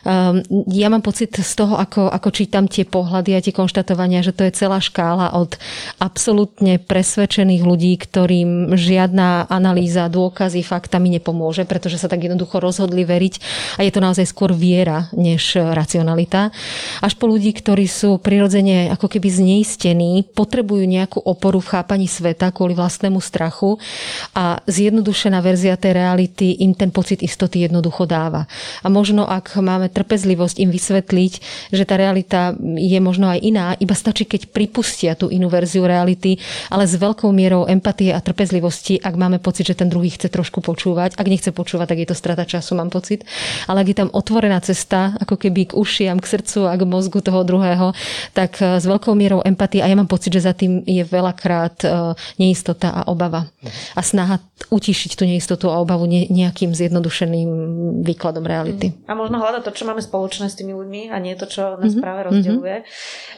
A: Ehm, ja mám pocit z toho, ako, ako čítam tie pohľady a tie konštatovania, že to je celá škála od absolútne presvedčených ľudí, ktorým žiadna analýza, dôkazy, faktami nepomôže, pretože sa tak jednoducho rozhodli veriť a je to naozaj skôr viera, než racionalita. Až po ľudí, ktorí sú prirodzene ako keby zneistení, potrebujú nejakú oporu v chápaní sveta kvôli vlastnému strachu a zjednodušená verzia tej reality im ten pocit istoty jednoducho dáva. A možno ak máme trpezlivosť im vysvetliť, že tá realita je možno aj iná, iba stačí, keď pripustia tú inú verziu reality, ale s veľkou mierou empatie a trpezlivosti, ak máme pocit, že ten druhý chce trošku počúvať. Ak nechce počúvať, tak je to strata času, mám pocit. Ale ak je tam otvorená cesta, ako keby k ušiam, k srdcu a k mozgu toho druhého, tak s veľkou mierou empatie a ja mám pocit, že za tým je veľakrát e, neistota a obava. A snaha utišiť tú neistotu a obavu nejakým zjednodušeným výkladom reality.
B: A možno hľadať to, čo máme spoločné s tými ľuďmi a nie to, čo nás mm-hmm. práve rozdeľuje.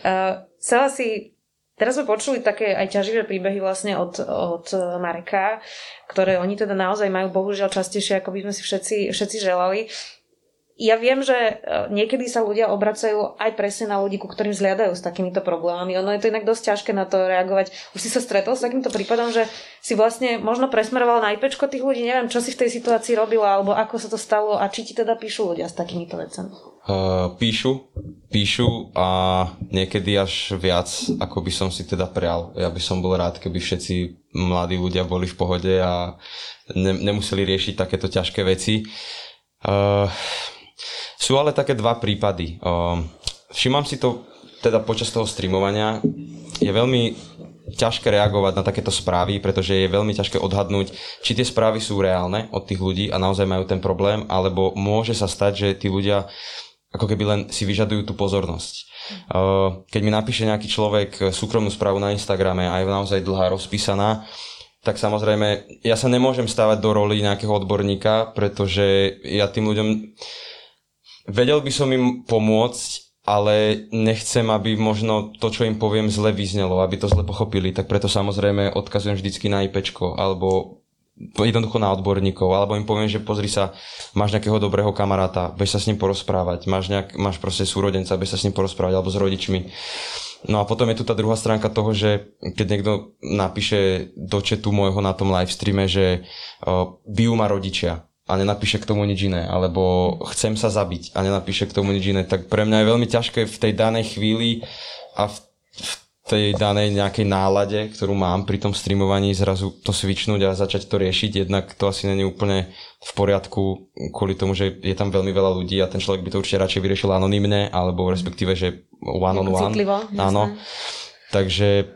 B: Uh, chcela si Teraz sme počuli také aj ťaživé príbehy vlastne od, od Mareka, ktoré oni teda naozaj majú bohužiaľ častejšie, ako by sme si všetci, všetci želali. Ja viem, že e, niekedy sa ľudia obracajú aj presne na ľudí, ku ktorým zliadajú s takýmito problémami. Ono je to inak dosť ťažké na to reagovať. Už si sa stretol s takýmto prípadom, že si vlastne možno presmeroval na IPčko tých ľudí, neviem, čo si v tej situácii robila, alebo ako sa to stalo a či ti teda píšu ľudia s takýmito vecami.
E: Uh, píšu, píšu a niekedy až viac, ako by som si teda prial. Ja by som bol rád, keby všetci mladí ľudia boli v pohode a ne, nemuseli riešiť takéto ťažké veci. Uh, sú ale také dva prípady. Uh, všímam si to teda počas toho streamovania. Je veľmi ťažké reagovať na takéto správy, pretože je veľmi ťažké odhadnúť, či tie správy sú reálne od tých ľudí a naozaj majú ten problém, alebo môže sa stať, že tí ľudia ako keby len si vyžadujú tú pozornosť. Keď mi napíše nejaký človek súkromnú správu na Instagrame a je naozaj dlhá, rozpísaná, tak samozrejme, ja sa nemôžem stávať do roli nejakého odborníka, pretože ja tým ľuďom vedel by som im pomôcť, ale nechcem, aby možno to, čo im poviem, zle vyznelo, aby to zle pochopili, tak preto samozrejme odkazujem vždycky na IPčko, alebo jednoducho na odborníkov, alebo im poviem, že pozri sa, máš nejakého dobrého kamaráta, bež sa s ním porozprávať, máš, nejak, máš proste súrodenca, bež sa s ním porozprávať, alebo s rodičmi. No a potom je tu tá druhá stránka toho, že keď niekto napíše do chatu môjho na tom live streame, že uh, bijú ma rodičia a nenapíše k tomu nič iné, alebo chcem sa zabiť a nenapíše k tomu nič iné, tak pre mňa je veľmi ťažké v tej danej chvíli a v, v tej danej nejakej nálade, ktorú mám pri tom streamovaní, zrazu to svičnúť a začať to riešiť. Jednak to asi není úplne v poriadku kvôli tomu, že je tam veľmi veľa ľudí a ten človek by to určite radšej vyriešil anonymne, alebo respektíve, že one on one.
B: Citlivo,
E: Áno. Takže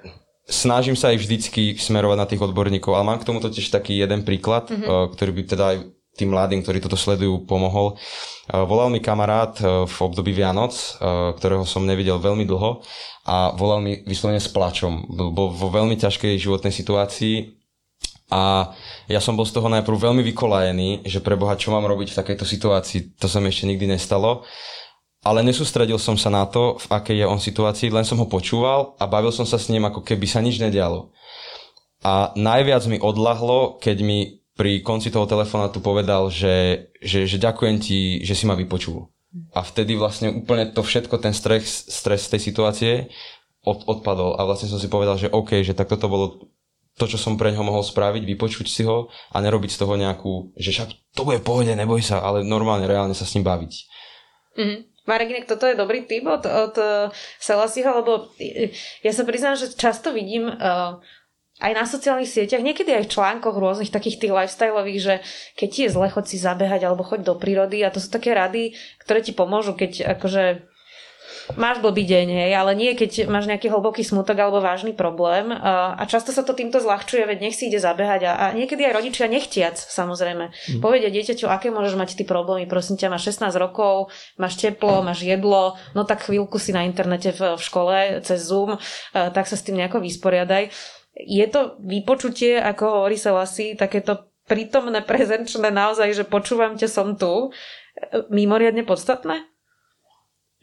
E: snažím sa aj vždycky smerovať na tých odborníkov, ale mám k tomu totiž taký jeden príklad, mm-hmm. ktorý by teda aj tým mladým, ktorí toto sledujú, pomohol. Volal mi kamarát v období Vianoc, ktorého som nevidel veľmi dlho a volal mi vyslovene s plačom. Bol vo veľmi ťažkej životnej situácii a ja som bol z toho najprv veľmi vykolajený, že preboha, čo mám robiť v takejto situácii, to sa mi ešte nikdy nestalo. Ale nesústredil som sa na to, v akej je on situácii, len som ho počúval a bavil som sa s ním, ako keby sa nič nedialo. A najviac mi odlahlo, keď mi pri konci toho telefonátu povedal, že, že, že ďakujem ti, že si ma vypočul. A vtedy vlastne úplne to všetko, ten stres, stres tej situácie od, odpadol. A vlastne som si povedal, že OK, že tak toto bolo to, čo som pre ňoho mohol spraviť, vypočuť si ho a nerobiť z toho nejakú, že však to bude pohode, neboj sa, ale normálne, reálne sa s ním baviť.
B: Mm-hmm. Marek, inak toto je dobrý tip od, od uh, Selasiho, lebo ja sa priznám, že často vidím uh, aj na sociálnych sieťach, niekedy aj v článkoch rôznych takých tých lifestyleových, že keď ti je zle, chod si zabehať alebo choď do prírody a to sú také rady, ktoré ti pomôžu, keď akože máš blbý deň, hej, ale nie keď máš nejaký hlboký smutok alebo vážny problém a často sa to týmto zľahčuje, veď nech si ide zabehať a, a niekedy aj rodičia nechtiac, samozrejme. Mm. Povedia dieťaťu, aké môžeš mať ty problémy, prosím ťa, máš 16 rokov, máš teplo, máš jedlo, no tak chvíľku si na internete v, v škole cez Zoom, tak sa s tým nejako vysporiadaj je to vypočutie, ako hovorí sa Lasi, takéto prítomné, prezenčné naozaj, že počúvam ťa, som tu, mimoriadne podstatné?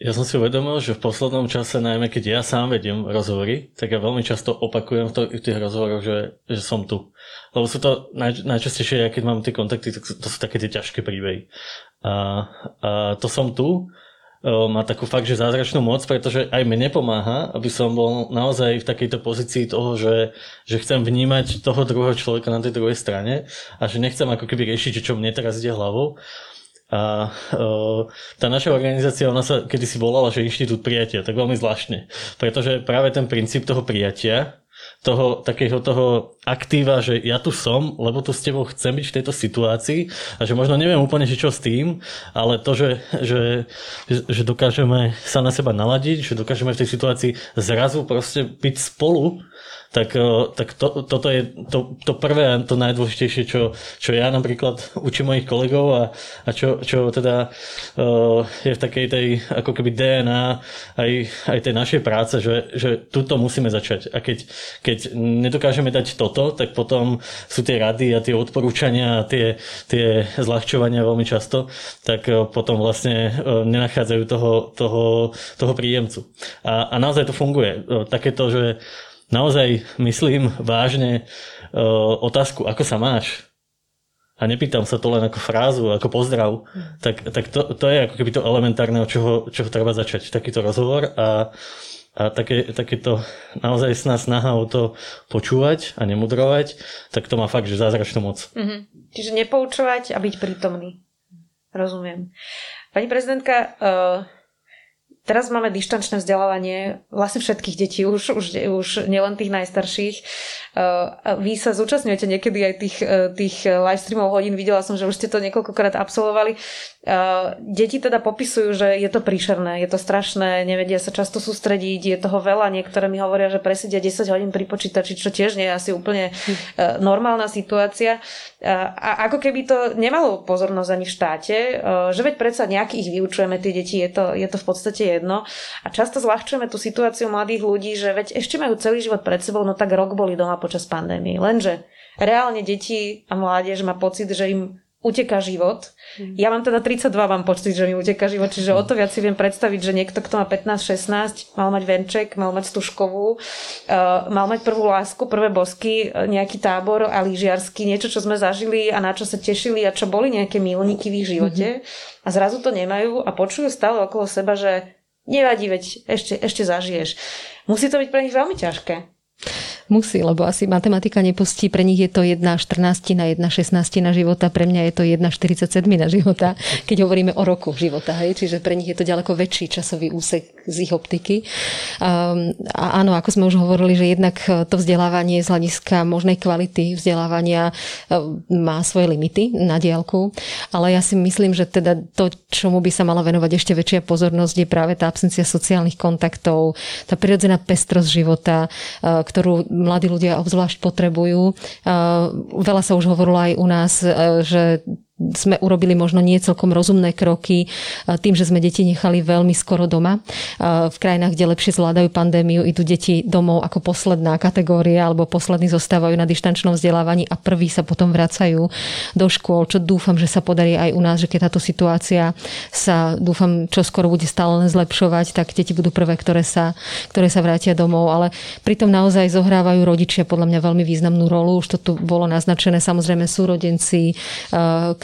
D: Ja som si uvedomil, že v poslednom čase, najmä keď ja sám vediem rozhovory, tak ja veľmi často opakujem v, v tých rozhovoroch, že, že som tu. Lebo sú to naj, najčastejšie, ja keď mám tie kontakty, tak to sú také tie ťažké príbehy. A, a to som tu má takú fakt, že zázračnú moc, pretože aj mne pomáha, aby som bol naozaj v takejto pozícii toho, že, že chcem vnímať toho druhého človeka na tej druhej strane a že nechcem ako keby riešiť, čo mne teraz ide hlavou. A uh, tá naša organizácia, ona sa kedysi volala, že Inštitút prijatia, tak veľmi zvláštne. Pretože práve ten princíp toho prijatia, toho takého toho aktíva, že ja tu som, lebo tu s tebou chcem byť v tejto situácii a že možno neviem úplne, že čo s tým, ale to, že, že, že dokážeme sa na seba naladiť, že dokážeme v tej situácii zrazu proste byť spolu tak, eh, tak to, toto je to, to prvé a to najdôležitejšie, čo, čo ja napríklad učím mojich kolegov a, a čo, čo teda uh, je v takej tej ako keby DNA aj, aj tej našej práce, že, že tuto musíme začať. A keď, keď nedokážeme dať toto, tak potom sú tie rady a tie odporúčania a tie, tie zľahčovania veľmi často, tak uh, potom vlastne nenachádzajú toho, toho, toho príjemcu. A, a naozaj to funguje. Takéto, že naozaj myslím vážne uh, otázku, ako sa máš. a nepýtam sa to len ako frázu, ako pozdrav, tak, tak to, to je ako keby to elementárne, od čoho, čoho treba začať, takýto rozhovor a, a také, naozaj sná snaha o to počúvať a nemudrovať, tak to má fakt, že zázračnú moc.
B: Mm-hmm. Čiže nepoučovať a byť prítomný. Rozumiem. Pani prezidentka, uh Teraz máme dištančné vzdelávanie vlastne všetkých detí, už, už, už nielen tých najstarších. Vy sa zúčastňujete niekedy aj tých, e, tých live streamov hodín, videla som, že už ste to niekoľkokrát absolvovali. Deti teda popisujú, že je to príšerné, je to strašné, nevedia sa často sústrediť, je toho veľa. Niektoré mi hovoria, že presedia 10 hodín pri počítači, čo tiež nie je asi úplne normálna situácia. A ako keby to nemalo pozornosť ani v štáte, že veď predsa nejakých vyučujeme tie deti, je to, je to v podstate jedno. A často zľahčujeme tú situáciu mladých ľudí, že veď ešte majú celý život pred sebou, no tak rok boli doma počas pandémie. Lenže reálne deti a mládež má pocit, že im uteká život. Mhm. Ja mám teda 32, mám pocit, že mi uteká život, čiže o to viac si viem predstaviť, že niekto, kto má 15-16, mal mať venček, mal mať stužkovú, uh, mal mať prvú lásku, prvé bosky, uh, nejaký tábor a lyžiarsky, niečo, čo sme zažili a na čo sa tešili a čo boli nejaké milníky v ich živote mm-hmm. a zrazu to nemajú a počujú stále okolo seba, že nevadí, veď ešte, ešte zažiješ. Musí to byť pre nich veľmi ťažké.
A: Musí, lebo asi matematika nepustí. Pre nich je to 1 14 na 1 16 na života, pre mňa je to 1 47 na života, keď hovoríme o roku života. Hej? Čiže pre nich je to ďaleko väčší časový úsek z ich optiky. Um, a áno, ako sme už hovorili, že jednak e, to vzdelávanie z hľadiska možnej kvality vzdelávania e, má svoje limity na diálku, ale ja si myslím, že teda to, čomu by sa mala venovať ešte väčšia pozornosť, je práve tá absencia sociálnych kontaktov, tá prirodzená pestrosť života, e, ktorú mladí ľudia obzvlášť potrebujú. Veľa sa už hovorilo aj u nás, že sme urobili možno nie celkom rozumné kroky tým, že sme deti nechali veľmi skoro doma. V krajinách, kde lepšie zvládajú pandémiu, idú deti domov ako posledná kategória alebo poslední zostávajú na dištančnom vzdelávaní a prví sa potom vracajú do škôl, čo dúfam, že sa podarí aj u nás, že keď táto situácia sa dúfam, čo skoro bude stále len zlepšovať, tak deti budú prvé, ktoré sa, ktoré sa vrátia domov. Ale pritom naozaj zohrávajú rodičia podľa mňa veľmi významnú rolu. Už to tu bolo naznačené, samozrejme súrodenci,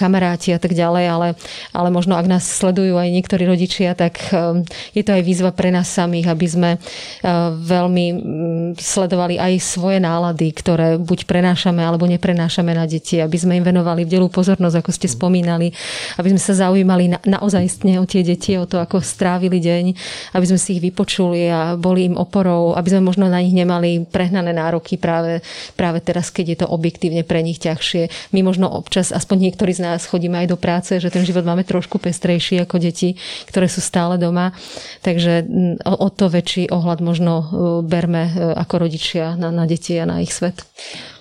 A: kamaráti a tak ďalej, ale, ale možno ak nás sledujú aj niektorí rodičia, tak um, je to aj výzva pre nás samých, aby sme uh, veľmi mm, sledovali aj svoje nálady, ktoré buď prenášame alebo neprenášame na deti, aby sme im venovali vdelú pozornosť, ako ste spomínali, aby sme sa zaujímali na, naozajstne o tie deti, o to, ako strávili deň, aby sme si ich vypočuli a boli im oporou, aby sme možno na nich nemali prehnané nároky práve, práve teraz, keď je to objektívne pre nich ťažšie. My možno občas, aspoň niektorí z nás nás chodíme aj do práce, že ten život máme trošku pestrejší ako deti, ktoré sú stále doma. Takže o, to väčší ohľad možno e, berme e, ako rodičia na, na deti a na ich svet.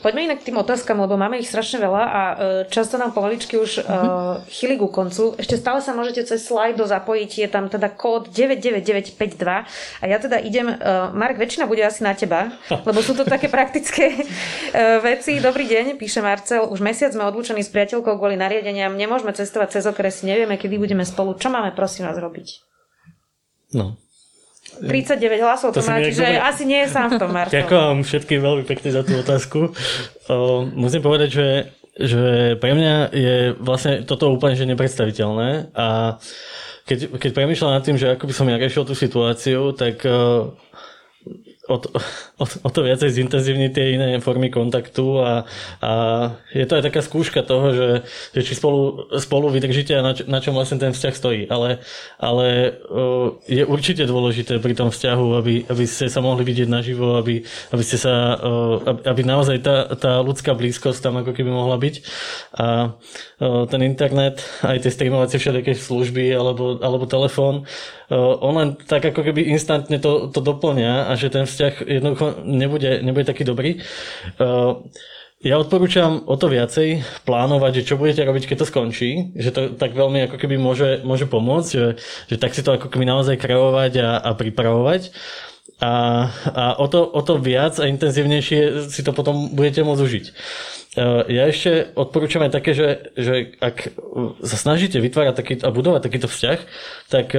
B: Poďme inak k tým otázkam, lebo máme ich strašne veľa a e, často nám pomaličky už uh, chyli ku koncu. Ešte stále sa môžete cez slajdo zapojiť, je tam teda kód 99952 a ja teda idem, uh, Mark, väčšina bude asi na teba, lebo sú to také praktické uh, veci. Dobrý deň, píše Marcel, už mesiac sme odlúčení s priateľkou kvôli nariadeniam, nemôžeme cestovať cez okresy, nevieme, kedy budeme spolu. Čo máme, prosím vás, robiť?
D: No,
B: 39 hlasov to, to má, čiže úplne... asi nie je sám v tom, Marto.
D: Ďakujem všetkým veľmi pekne za tú otázku. O, musím povedať, že, že pre mňa je vlastne toto úplne že nepredstaviteľné a keď, keď premýšľam nad tým, že ako by som ja riešil tú situáciu, tak o to, o, o to viacej zintenzívniť tie iné formy kontaktu a, a je to aj taká skúška toho, že, že či spolu, spolu vydržíte a na, čo, na čom vlastne ten vzťah stojí. Ale, ale je určite dôležité pri tom vzťahu, aby, aby ste sa mohli vidieť naživo, aby, aby ste sa, o, aby naozaj tá, tá ľudská blízkosť tam ako keby mohla byť. A ten internet, aj tie streamovacie všelijaké služby alebo, alebo telefón, on len tak ako keby instantne to, to doplňa a že ten vzťah jednoducho nebude, nebude taký dobrý. Ja odporúčam o to viacej plánovať, že čo budete robiť, keď to skončí, že to tak veľmi ako keby môže, môže pomôcť, že, že tak si to ako keby naozaj kreovať a, a pripravovať. A, a o, to, o to viac a intenzívnejšie si to potom budete môcť užiť. Ja ešte odporúčam aj také, že, že ak sa snažíte vytvárať taký, a budovať takýto vzťah, tak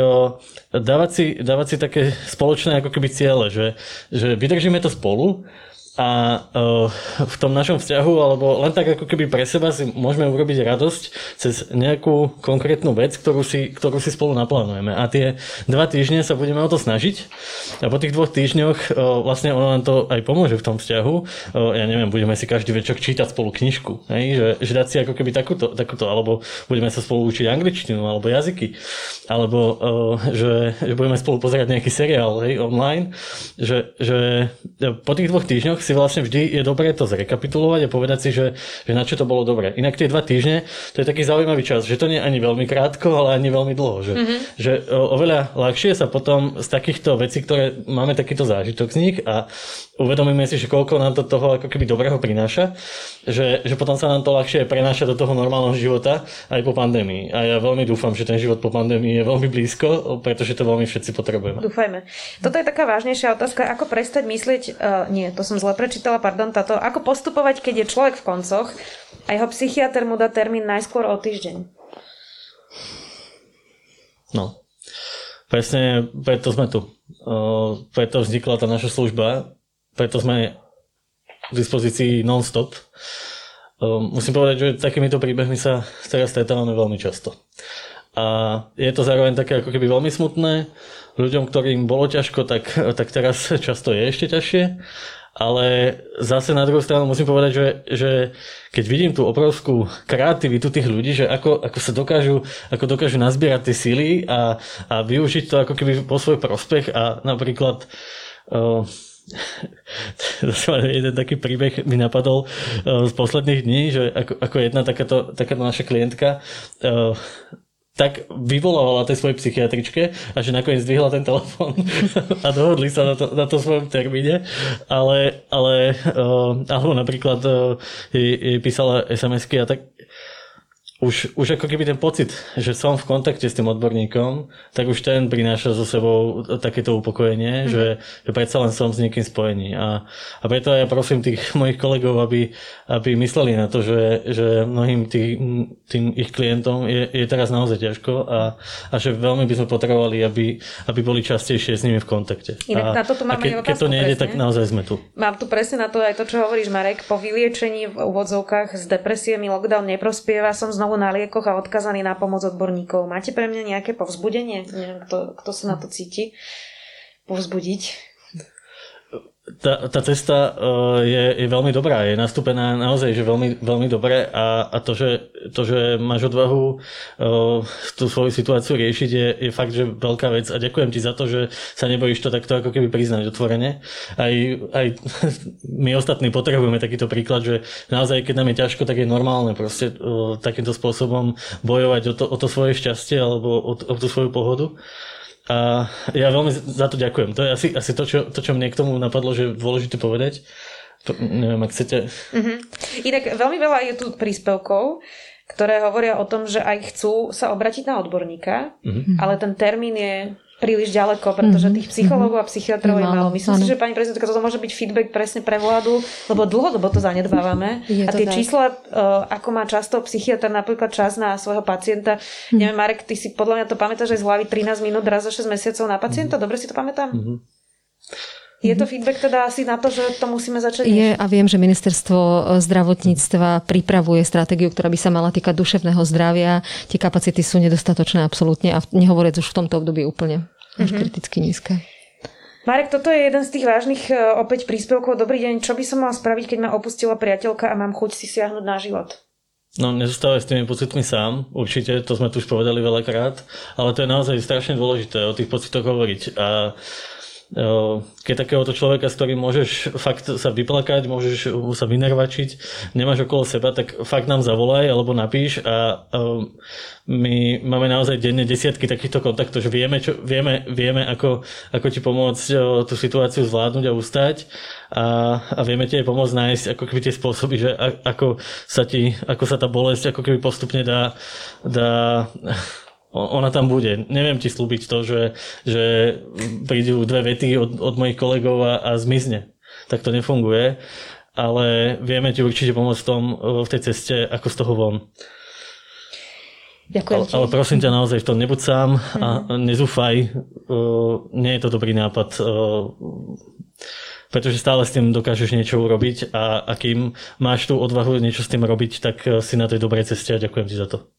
D: dávať si, dávať si také spoločné ako keby ciele, že, že vydržíme to spolu, a uh, v tom našom vzťahu, alebo len tak ako keby pre seba si môžeme urobiť radosť cez nejakú konkrétnu vec, ktorú si, ktorú si spolu naplánujeme. A tie dva týždne sa budeme o to snažiť a po tých dvoch týždňoch uh, vlastne ono nám to aj pomôže v tom vzťahu. Uh, ja neviem, budeme si každý večer čítať spolu knižku, hej? Že, že dať si ako keby takúto, takúto, alebo budeme sa spolu učiť angličtinu alebo jazyky, alebo uh, že, že budeme spolu pozerať nejaký seriál hej, online, že, že po tých dvoch týždňoch si vlastne vždy je dobré to zrekapitulovať a povedať si, že, že na čo to bolo dobré. Inak tie dva týždne, to je taký zaujímavý čas, že to nie je ani veľmi krátko, ale ani veľmi dlho. Že, mm-hmm. že oveľa ľahšie sa potom z takýchto vecí, ktoré máme takýto zážitok z nich a uvedomíme si, že koľko nám to toho ako keby dobrého prináša, že, že potom sa nám to ľahšie prenáša do toho normálneho života aj po pandémii. A ja veľmi dúfam, že ten život po pandémii je veľmi blízko, pretože to veľmi všetci potrebujeme.
B: Dúfajme. Toto je taká vážnejšia otázka, ako prestať myslieť, uh, nie, to som zle prečítala, pardon, táto, ako postupovať, keď je človek v koncoch a jeho psychiatr mu dá termín najskôr o týždeň.
D: No, presne preto sme tu. Uh, preto vznikla tá naša služba, preto sme v dispozícii non-stop. Uh, musím povedať, že takýmito príbehmi sa teraz stretávame veľmi často. A je to zároveň také ako keby veľmi smutné. Ľuďom, ktorým bolo ťažko, tak, tak teraz často je ešte ťažšie ale zase na druhú stranu musím povedať, že, že keď vidím tú obrovskú kreativitu tých ľudí, že ako, ako sa dokážu, ako dokážu nazbierať tie síly a, a využiť to ako keby po svoj prospech a napríklad uh, jeden taký príbeh mi napadol uh, z posledných dní, že ako, ako jedna takáto, takáto naša klientka uh, tak vyvolávala tej svojej psychiatričke a že nakoniec zdvihla ten telefón a dohodli sa na to, na to svojom termíne, ale, ale uh, alebo napríklad uh, jej, jej písala SMS-ky a tak už, už ako keby ten pocit, že som v kontakte s tým odborníkom, tak už ten prináša so sebou takéto upokojenie, mm-hmm. že, že predsa len som s niekým spojený. A, a preto ja prosím tých mojich kolegov, aby, aby mysleli na to, že, že mnohým tých, tým ich klientom je, je teraz naozaj ťažko a, a že veľmi by sme potrebovali, aby, aby boli častejšie s nimi v kontakte.
B: Inak
D: a,
B: na toto máme
D: a ke, keď to nejde, tak naozaj sme tu.
B: Mám tu presne na to aj to, čo hovoríš, Marek. Po vyliečení v úvodzovkách z depresie mi lockdown neprospieva, som znovu znovu na liekoch a odkazaný na pomoc odborníkov. Máte pre mňa nejaké povzbudenie? Neviem, kto, kto sa na to cíti povzbudiť?
D: Tá, tá cesta uh, je, je veľmi dobrá, je nastúpená naozaj že veľmi, veľmi dobre a, a to, že, to, že máš odvahu uh, tú svoju situáciu riešiť je, je fakt, že veľká vec a ďakujem ti za to, že sa nebojíš to takto ako keby priznať otvorene. Aj, aj my ostatní potrebujeme takýto príklad, že naozaj keď nám je ťažko, tak je normálne proste uh, takýmto spôsobom bojovať o to, o to svoje šťastie alebo o, o tú svoju pohodu. A ja veľmi za to ďakujem. To je asi, asi to, čo, to, čo mne k tomu napadlo, že je dôležité povedať. To, neviem, ak chcete.
B: Mm-hmm. Inak veľmi veľa je tu príspevkov, ktoré hovoria o tom, že aj chcú sa obratiť na odborníka, mm-hmm. ale ten termín je príliš ďaleko, pretože mhm. tých psychológov a psychiatrov je málo. Myslím ano. si, že pani prezidentka, toto môže byť feedback presne pre vládu, lebo dlhodobo to zanedbávame. Je a tie tak. čísla, uh, ako má často psychiatr napríklad čas na svojho pacienta, mm. neviem, Marek, ty si podľa mňa to pamätáš aj z hlavy 13 minút raz za 6 mesiacov na pacienta, mm. dobre si to pamätám? Mm-hmm. Je to feedback teda asi na to, že to musíme začať
A: Je a viem, že ministerstvo e, zdravotníctva pripravuje stratégiu, ktorá by sa mala týkať duševného zdravia. Tie kapacity sú nedostatočné absolútne a nehovoriac už v tomto období úplne až mm-hmm. kriticky nízke.
B: Marek, toto je jeden z tých vážnych e, opäť príspevkov. Dobrý deň, čo by som mal spraviť, keď ma opustila priateľka a mám chuť si siahnuť na život?
D: No, nezostávaj s tými pocitmi sám, určite, to sme tu už povedali veľakrát, ale to je naozaj strašne dôležité o tých pocitoch hovoriť. A keď takéhoto človeka, s ktorým môžeš fakt sa vyplakať, môžeš sa vynervačiť, nemáš okolo seba, tak fakt nám zavolaj alebo napíš a my máme naozaj denne desiatky takýchto kontaktov, že vieme, čo, vieme, vieme ako, ako ti pomôcť tú situáciu zvládnuť a ustať a, a vieme ti aj pomôcť nájsť ako keby tie spôsoby, že ako sa, ti, ako sa tá bolesť ako keby postupne dá, dá ona tam bude. Neviem ti slúbiť to, že, že prídu dve vety od, od mojich kolegov a, a zmizne. Tak to nefunguje, ale vieme ti určite pomôcť v, tom, v tej ceste, ako z toho von.
B: Ďakujem
D: ale, ale prosím ťa naozaj v tom nebuď sám a mm. nezúfaj. Uh, nie je to dobrý nápad uh, pretože stále s tým dokážeš niečo urobiť a, a kým máš tú odvahu niečo s tým robiť, tak si na tej dobrej ceste a ďakujem ti za to.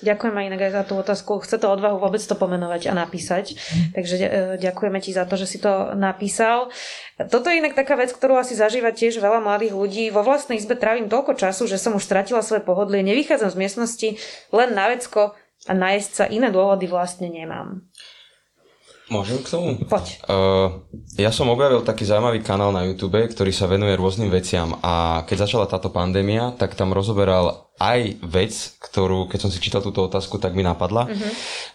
B: Ďakujem aj inak aj za tú otázku. Chce to odvahu vôbec to pomenovať a napísať. Takže e, ďakujeme ti za to, že si to napísal. Toto je inak taká vec, ktorú asi zažíva tiež veľa mladých ľudí. Vo vlastnej izbe trávim toľko času, že som už stratila svoje pohodlie. Nevychádzam z miestnosti len na vecko a nájsť sa. Iné dôvody vlastne nemám.
E: Môžem k tomu?
B: Poď.
E: Uh, ja som objavil taký zaujímavý kanál na YouTube, ktorý sa venuje rôznym veciam a keď začala táto pandémia, tak tam rozoberal aj vec, ktorú, keď som si čítal túto otázku, tak mi napadla. Uh-huh.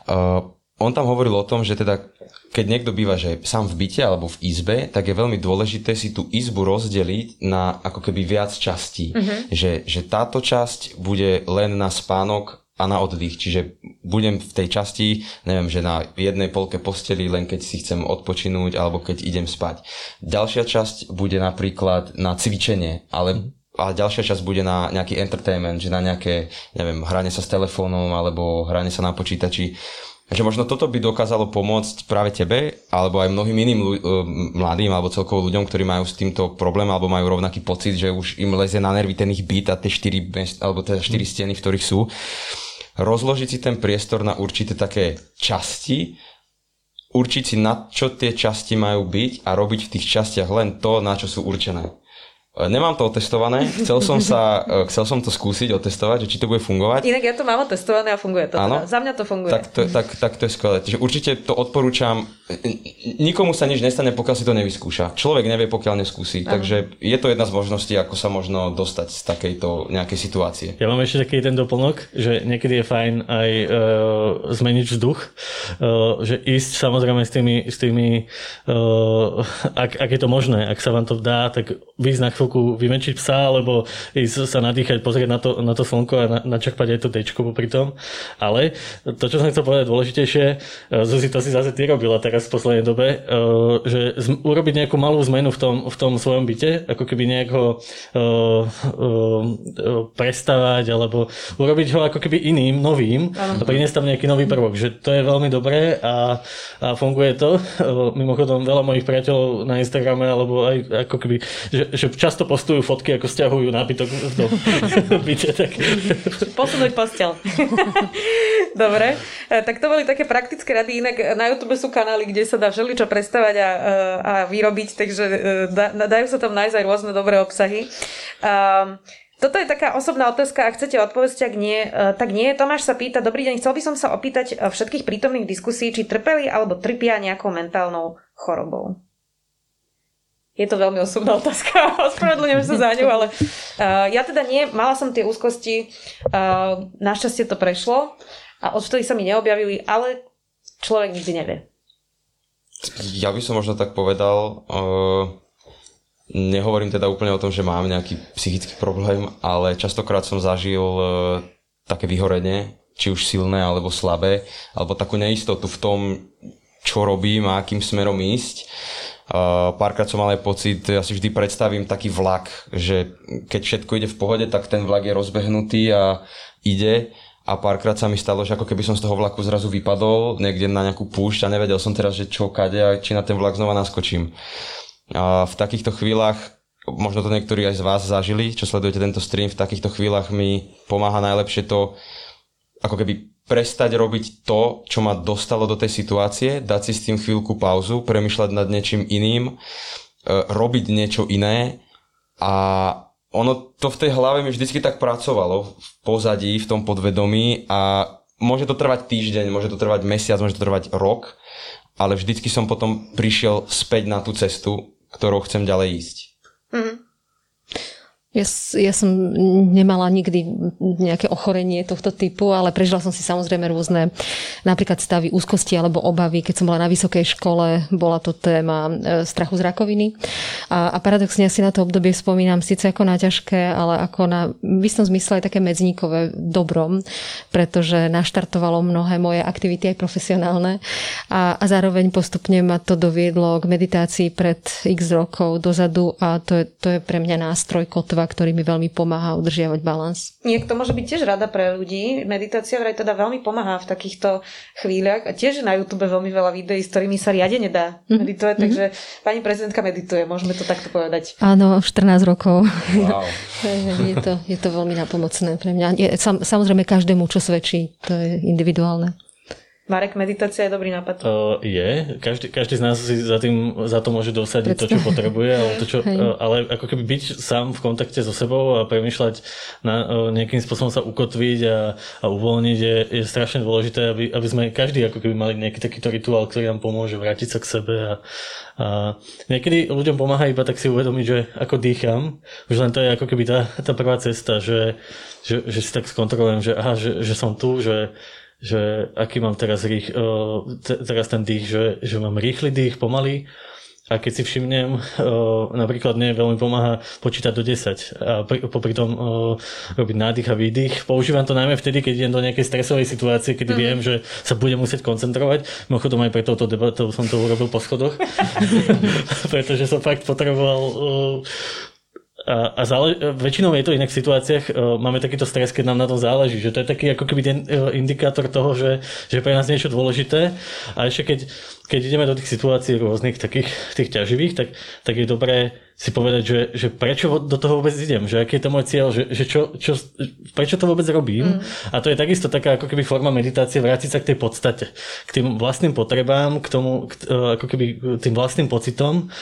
E: Uh, on tam hovoril o tom, že teda keď niekto býva že sám v byte alebo v izbe, tak je veľmi dôležité si tú izbu rozdeliť na ako keby viac častí. Uh-huh. Že, že táto časť bude len na spánok a na oddych. Čiže budem v tej časti, neviem, že na jednej polke posteli, len keď si chcem odpočinúť alebo keď idem spať. Ďalšia časť bude napríklad na cvičenie, ale a ďalšia časť bude na nejaký entertainment, že na nejaké, neviem, hranie sa s telefónom alebo hranie sa na počítači. Takže možno toto by dokázalo pomôcť práve tebe, alebo aj mnohým iným ľu- e, mladým, alebo celkovo ľuďom, ktorí majú s týmto problém, alebo majú rovnaký pocit, že už im leze na nervy ten ich byt a tie štyri, alebo teda štyri steny, v ktorých sú rozložiť si ten priestor na určité také časti, určiť si na čo tie časti majú byť a robiť v tých častiach len to, na čo sú určené. Nemám to otestované, chcel som, sa, e, chcel som to skúsiť otestovať, že či to bude fungovať.
B: Inak ja to mám otestované a funguje to. Teda. Za mňa to funguje.
E: Tak to, tak, tak to je skvelé. Takže určite to odporúčam. Nikomu sa nič nestane, pokiaľ si to nevyskúša. Človek nevie, pokiaľ neskúsi. Aha. Takže je to jedna z možností, ako sa možno dostať z takejto nejakej situácie.
D: Ja mám ešte taký ten doplnok, že niekedy je fajn aj uh, zmeniť vzduch. Uh, že ísť samozrejme s tými, s tými uh, ak, ak je to možné, ak sa vám to dá, tak výjsť na chvíľku vymenšiť psa, alebo ísť sa nadýchať, pozrieť na to, na to slnko a na, načerpať aj to tečko popri tom. Ale to, čo som chcel povedať dôležitejšie, e, Zuzi, to si zase ty robila teraz v poslednej dobe, e, že urobiť nejakú malú zmenu v tom, v tom svojom byte, ako keby nejak ho uh, prestavať, alebo urobiť ho ako keby iným, novým a priniesť tam nejaký nový prvok. Že to je veľmi dobré a, a funguje to. Mimochodom, veľa mojich priateľov na Instagrame, alebo aj ako keby, že, že čas často postujú fotky, ako stiahujú nábytok do byte. Tak...
B: Posunúť postel. Dobre, e, tak to boli také praktické rady. Inak na YouTube sú kanály, kde sa dá všeličo predstavať a, e, a vyrobiť, takže e, dajú sa tam nájsť aj rôzne dobré obsahy. Um, toto je taká osobná otázka, ak chcete odpovedať, ak nie, tak nie. Tomáš sa pýta, dobrý deň, chcel by som sa opýtať všetkých prítomných diskusí, či trpeli alebo trpia nejakou mentálnou chorobou. Je to veľmi osobná otázka, ospravedlňujem sa za ňu, ale uh, ja teda nie, mala som tie úzkosti, uh, našťastie to prešlo a odvtedy sa mi neobjavili, ale človek nikdy nevie.
E: Ja by som možno tak povedal, uh, nehovorím teda úplne o tom, že mám nejaký psychický problém, ale častokrát som zažil uh, také vyhorenie, či už silné alebo slabé, alebo takú neistotu v tom, čo robím a akým smerom ísť. Uh, párkrát som mal aj pocit, ja si vždy predstavím taký vlak, že keď všetko ide v pohode, tak ten vlak je rozbehnutý a ide a párkrát sa mi stalo, že ako keby som z toho vlaku zrazu vypadol niekde na nejakú púšť a nevedel som teraz, že čo, kade a či na ten vlak znova naskočím. A v takýchto chvíľach, možno to niektorí aj z vás zažili, čo sledujete tento stream, v takýchto chvíľach mi pomáha najlepšie to, ako keby prestať robiť to, čo ma dostalo do tej situácie, dať si s tým chvíľku pauzu, premyšľať nad niečím iným, e, robiť niečo iné a ono to v tej hlave mi vždycky tak pracovalo v pozadí, v tom podvedomí a môže to trvať týždeň, môže to trvať mesiac, môže to trvať rok, ale vždycky som potom prišiel späť na tú cestu, ktorou chcem ďalej ísť.
A: Ja, ja som nemala nikdy nejaké ochorenie tohto typu, ale prežila som si samozrejme rôzne napríklad stavy úzkosti alebo obavy. Keď som bola na vysokej škole, bola to téma e, strachu z rakoviny. A, a paradoxne ja si na to obdobie spomínam síce ako na ťažké, ale ako na v istom zmysle aj také medzníkové dobrom, pretože naštartovalo mnohé moje aktivity aj profesionálne a, a zároveň postupne ma to doviedlo k meditácii pred x rokov dozadu a to je, to je pre mňa nástroj kotva, ktorý mi veľmi pomáha udržiavať balans.
B: Nie, to môže byť tiež rada pre ľudí. Meditácia vraj teda veľmi pomáha v takýchto chvíľach a tiež na YouTube veľmi veľa videí, s ktorými sa riadne nedá mm-hmm. meditovať, mhm. takže pani prezidentka medituje, môžeme to takto povedať.
A: Áno, 14 rokov. Wow. je, to, je to veľmi napomocné pre mňa. Je, sam, samozrejme každému, čo svedčí, to je individuálne.
B: Marek, meditácia je dobrý nápad.
D: Uh, je. Každý, každý z nás si za, tým, za to môže dosadiť Predstav. to, čo potrebuje, ale, to, čo, uh, ale ako keby byť sám v kontakte so sebou a premyšľať na, uh, nejakým spôsobom sa ukotviť a, a uvoľniť je, je strašne dôležité, aby, aby sme každý ako keby mali nejaký takýto rituál, ktorý nám pomôže vrátiť sa k sebe a, a niekedy ľuďom pomáha iba tak si uvedomiť, že ako dýcham, už len to je ako keby tá, tá prvá cesta, že, že, že si tak skontrolujem, že aha, že, že som tu, že že aký mám teraz, rých, teraz ten dých, že, že mám rýchly dých, pomalý. A keď si všimnem, napríklad mne veľmi pomáha počítať do 10 a pri, popri tom robiť nádych a výdych. Používam to najmä vtedy, keď idem do nejakej stresovej situácie, kedy mm. viem, že sa budem musieť koncentrovať. Mimochodom aj pre touto debatou som to urobil po schodoch, pretože som fakt potreboval a, a zále, väčšinou je to inak v situáciách, uh, máme takýto stres, keď nám na tom záleží, že to je taký ako keby ten uh, indikátor toho, že, že pre nás niečo dôležité a ešte keď, keď ideme do tých situácií rôznych takých tých ťaživých, tak, tak je dobré si povedať, že, že prečo do toho vôbec idem, že aký je to môj cieľ, že, že čo, čo, prečo to vôbec robím. Mm. A to je takisto taká ako keby forma meditácie, vrátiť sa k tej podstate, k tým vlastným potrebám, k tomu, k, ako keby tým vlastným pocitom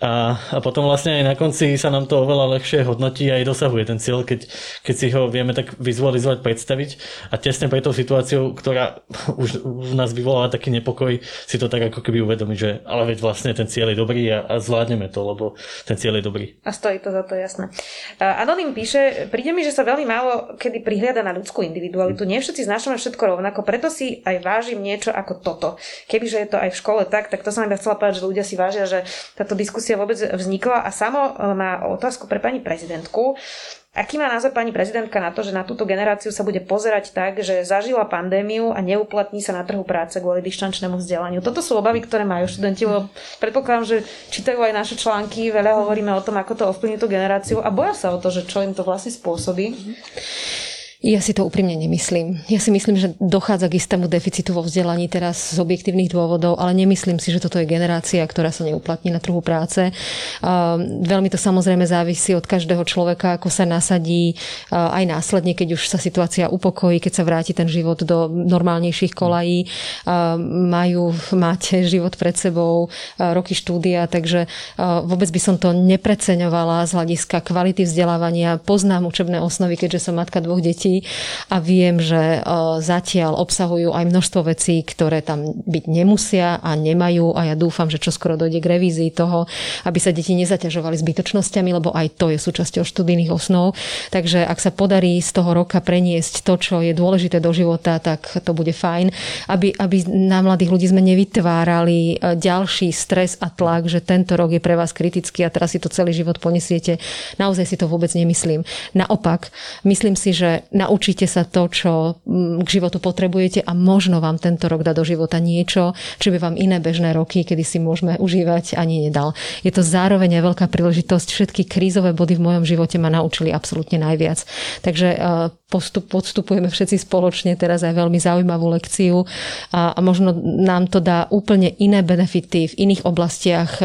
D: a, a potom vlastne aj na konci sa nám to oveľa ľahšie hodnotí a aj dosahuje ten cieľ, keď, keď si ho vieme tak vizualizovať, predstaviť a tesne pre tou situáciou, ktorá už v nás vyvolala taký nepokoj, si to tak ako keby uvedomiť, že ale veď vlastne ten cieľ je dobrý a, a zvládneme to, lebo ten cieľ je dobrý.
B: A stojí to za to, jasné. Anonym píše, príde mi, že sa veľmi málo kedy prihliada na ľudskú individualitu. Nie všetci znášame všetko rovnako, preto si aj vážim niečo ako toto. Kebyže je to aj v škole tak, tak to som iba chcela povedať, že ľudia si vážia, že táto diskusia diskusia vôbec vznikla a samo e, má otázku pre pani prezidentku. Aký má názor pani prezidentka na to, že na túto generáciu sa bude pozerať tak, že zažila pandémiu a neuplatní sa na trhu práce kvôli dištančnému vzdelaniu? Toto sú obavy, ktoré majú študenti, lebo predpokladám, že čítajú aj naše články, veľa hovoríme o tom, ako to ovplyvní tú generáciu a boja sa o to, že čo im to vlastne spôsobí.
A: Ja si to úprimne nemyslím. Ja si myslím, že dochádza k istému deficitu vo vzdelaní teraz z objektívnych dôvodov, ale nemyslím si, že toto je generácia, ktorá sa neuplatní na trhu práce. Veľmi to samozrejme závisí od každého človeka, ako sa nasadí aj následne, keď už sa situácia upokojí, keď sa vráti ten život do normálnejších kolají. Majú, máte život pred sebou, roky štúdia, takže vôbec by som to nepreceňovala z hľadiska kvality vzdelávania. Poznám učebné osnovy, keďže som matka dvoch detí vecí a viem, že zatiaľ obsahujú aj množstvo vecí, ktoré tam byť nemusia a nemajú a ja dúfam, že čo skoro dojde k revízii toho, aby sa deti nezaťažovali zbytočnosťami, lebo aj to je súčasťou študijných osnov. Takže ak sa podarí z toho roka preniesť to, čo je dôležité do života, tak to bude fajn, aby, aby na mladých ľudí sme nevytvárali e, ďalší stres a tlak, že tento rok je pre vás kritický a teraz si to celý život ponesiete. Naozaj si to vôbec nemyslím. Naopak, myslím si, že naučíte sa to, čo mm, k životu potrebujete a možno vám tento rok dá do života niečo, čo by vám iné bežné roky, kedy si môžeme užívať, ani nedal. Je to zároveň aj veľká príležitosť. Všetky krízové body v mojom živote ma naučili absolútne najviac. Takže e, postup, podstupujeme všetci spoločne teraz aj veľmi zaujímavú lekciu a, a možno nám to dá úplne iné benefity v iných oblastiach e,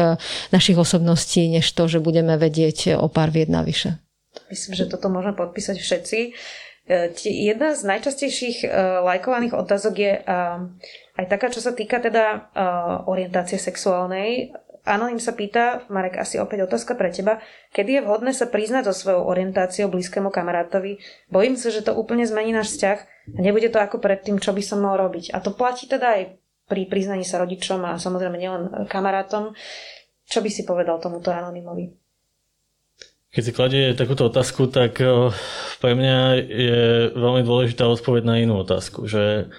A: našich osobností, než to, že budeme vedieť o pár vied navyše.
B: Myslím, že toto môžeme podpísať všetci. E, jedna z najčastejších uh, lajkovaných otázok je uh, aj taká, čo sa týka teda orientácie sexuálnej. Anonym sa pýta, Marek, asi opäť otázka pre teba, kedy je vhodné sa priznať so svojou orientáciou blízkému kamarátovi? Bojím sa, že to úplne zmení náš vzťah a nebude to ako predtým, čo by som mal robiť. A to platí teda aj pri priznaní sa rodičom a samozrejme nielen kamarátom. Čo by si povedal tomuto anonymovi?
D: Keď si kladie takúto otázku, tak eh, pre mňa je veľmi dôležitá odpoveď na inú otázku, že,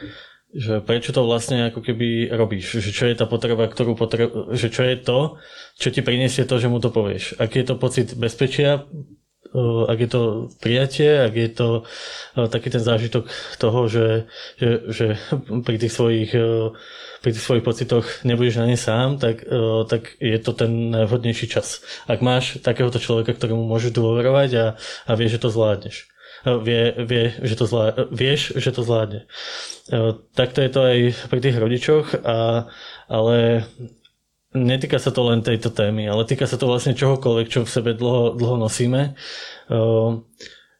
D: že prečo to vlastne ako keby robíš, že čo je tá potreba, ktorú potreb, že čo je to, čo ti priniesie to, že mu to povieš. Aký je to pocit bezpečia ak je to prijatie, ak je to taký ten zážitok toho, že, že, že pri tých svojich pri tých svojich pocitoch nebudeš na ne sám, tak, tak je to ten najvhodnejší čas. Ak máš takéhoto človeka, ktorému môžeš dôverovať a, a vieš, že to zvládneš. Vie, vie, že to zvládne, vieš, že to zvládne. Takto je to aj pri tých rodičoch, a, ale netýka sa to len tejto témy, ale týka sa to vlastne čohokoľvek, čo v sebe dlho, dlho nosíme. Ehm,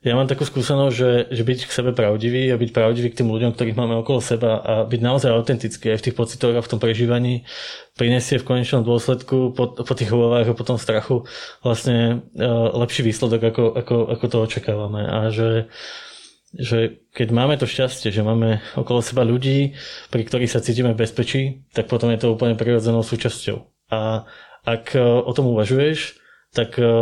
D: ja mám takú skúsenosť, že, že byť k sebe pravdivý a byť pravdivý k tým ľuďom, ktorých máme okolo seba a byť naozaj autentický aj v tých pocitoch a v tom prežívaní prinesie v konečnom dôsledku po, po tých obavách a po tom strachu vlastne uh, lepší výsledok, ako, ako, ako to očakávame. A že, že keď máme to šťastie, že máme okolo seba ľudí, pri ktorých sa cítime v bezpečí, tak potom je to úplne prirodzenou súčasťou. A ak e, o tom uvažuješ, tak, e,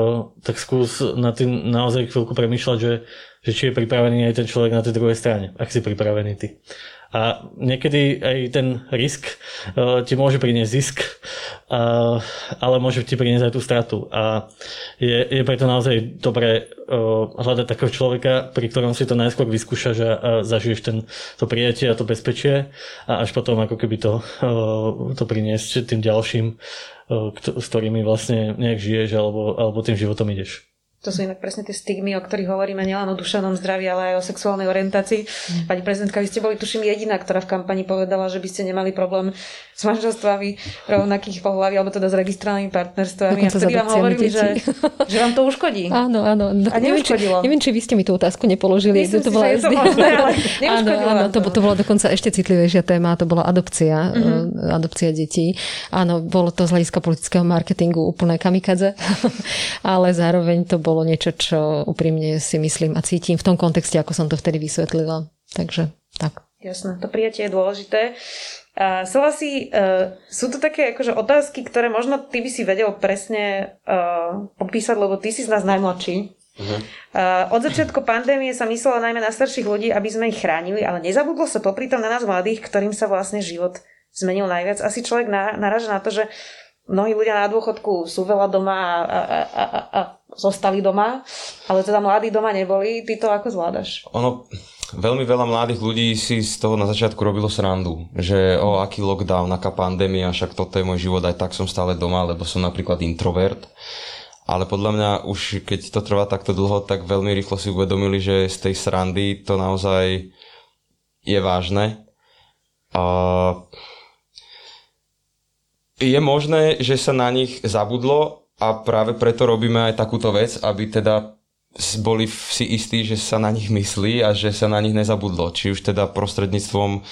D: tak skús na tým naozaj chvíľku premýšľať, že, že či je pripravený aj ten človek na tej druhej strane, ak si pripravený ty. A niekedy aj ten risk uh, ti môže priniesť zisk, uh, ale môže ti priniesť aj tú stratu. A je, je preto naozaj dobré uh, hľadať takého človeka, pri ktorom si to najskôr vyskúšaš a, a zažiješ ten, to prijatie a to bezpečie a až potom ako keby to, to priniesť tým ďalším, s ktorými vlastne nejak žiješ alebo, alebo tým životom ideš.
B: To sú inak presne tie stigmy, o ktorých hovoríme nielen o duševnom zdraví, ale aj o sexuálnej orientácii. Mm. Pani prezidentka, vy ste boli tuším jediná, ktorá v kampani povedala, že by ste nemali problém s manželstvami rovnakých pohlaví, alebo teda s registrovanými partnerstvami. A vtedy vám hovorili, že, že vám to uškodí.
A: Áno, áno.
B: A neviem, či,
A: neviem, či vy ste mi tú otázku nepoložili.
B: Myslím to bola si, že to možné, ale áno, áno,
A: to, to bola dokonca ešte citlivejšia téma, to bola adopcia, mm-hmm. adopcia detí. Áno, bolo to z hľadiska politického marketingu úplné kamikadze, ale zároveň to bolo bolo niečo, čo úprimne si myslím a cítim v tom kontexte, ako som to vtedy vysvetlila. Takže tak.
B: Jasné, to prijatie je dôležité. Uh, si, uh, sú to také akože otázky, ktoré možno ty by si vedel presne uh, popísať, lebo ty si z nás najmladší. Uh-huh. Uh, od začiatku pandémie sa myslela najmä na starších ľudí, aby sme ich chránili, ale nezabudlo sa popri tom na nás mladých, ktorým sa vlastne život zmenil najviac. Asi človek na, naraža na to, že mnohí ľudia na dôchodku sú veľa doma a, a, a, a, a zostali doma, ale teda mladí doma neboli. Ty to ako zvládaš?
E: Ono, veľmi veľa mladých ľudí si z toho na začiatku robilo srandu, že o aký lockdown, aká pandémia, však toto je môj život, aj tak som stále doma, lebo som napríklad introvert. Ale podľa mňa už keď to trvá takto dlho, tak veľmi rýchlo si uvedomili, že z tej srandy to naozaj je vážne. A je možné, že sa na nich zabudlo, a práve preto robíme aj takúto vec, aby teda boli si istí, že sa na nich myslí a že sa na nich nezabudlo. Či už teda prostredníctvom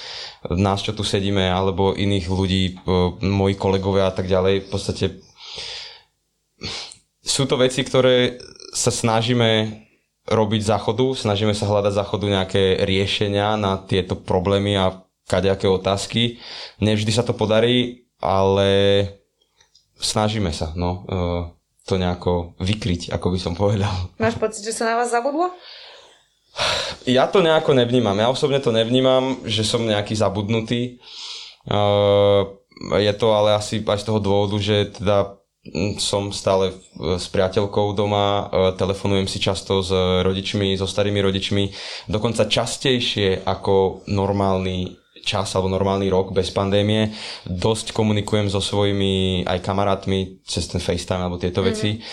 E: nás, čo tu sedíme, alebo iných ľudí, moji kolegovia a tak ďalej. V podstate sú to veci, ktoré sa snažíme robiť záchodu, snažíme sa hľadať záchodu nejaké riešenia na tieto problémy a kadejaké otázky. Nevždy sa to podarí, ale snažíme sa no, e, to nejako vykryť, ako by som povedal.
B: Máš pocit, že sa na vás zabudlo?
E: Ja to nejako nevnímam. Ja osobne to nevnímam, že som nejaký zabudnutý. E, je to ale asi aj z toho dôvodu, že teda som stále s priateľkou doma, e, telefonujem si často s rodičmi, so starými rodičmi, dokonca častejšie ako normálny čas alebo normálny rok bez pandémie. Dosť komunikujem so svojimi aj kamarátmi cez ten FaceTime alebo tieto mm-hmm. veci.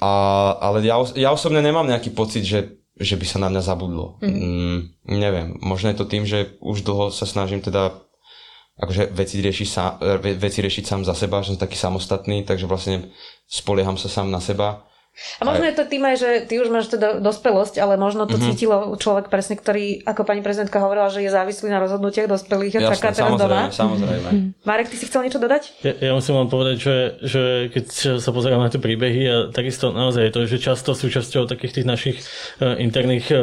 E: A, ale ja, ja osobne nemám nejaký pocit, že, že by sa na mňa zabudlo. Mm-hmm. Mm, neviem, možno je to tým, že už dlho sa snažím teda akože veci riešiť, sám, veci riešiť sám za seba, že som taký samostatný, takže vlastne spolieham sa sám na seba
B: a možno aj... je to tým aj, že ty už máš teda dospelosť, ale možno to mm-hmm. cítilo človek presne, ktorý, ako pani prezidentka hovorila, že je závislý na rozhodnutiach dospelých a čaká teraz
E: doma. Samozrejme.
B: Mm. Marek, ty si chcel niečo dodať?
D: Ja, ja musím vám povedať, že, že keď sa pozerám na tie príbehy a takisto naozaj je to, že často súčasťou takých tých našich uh, interných uh,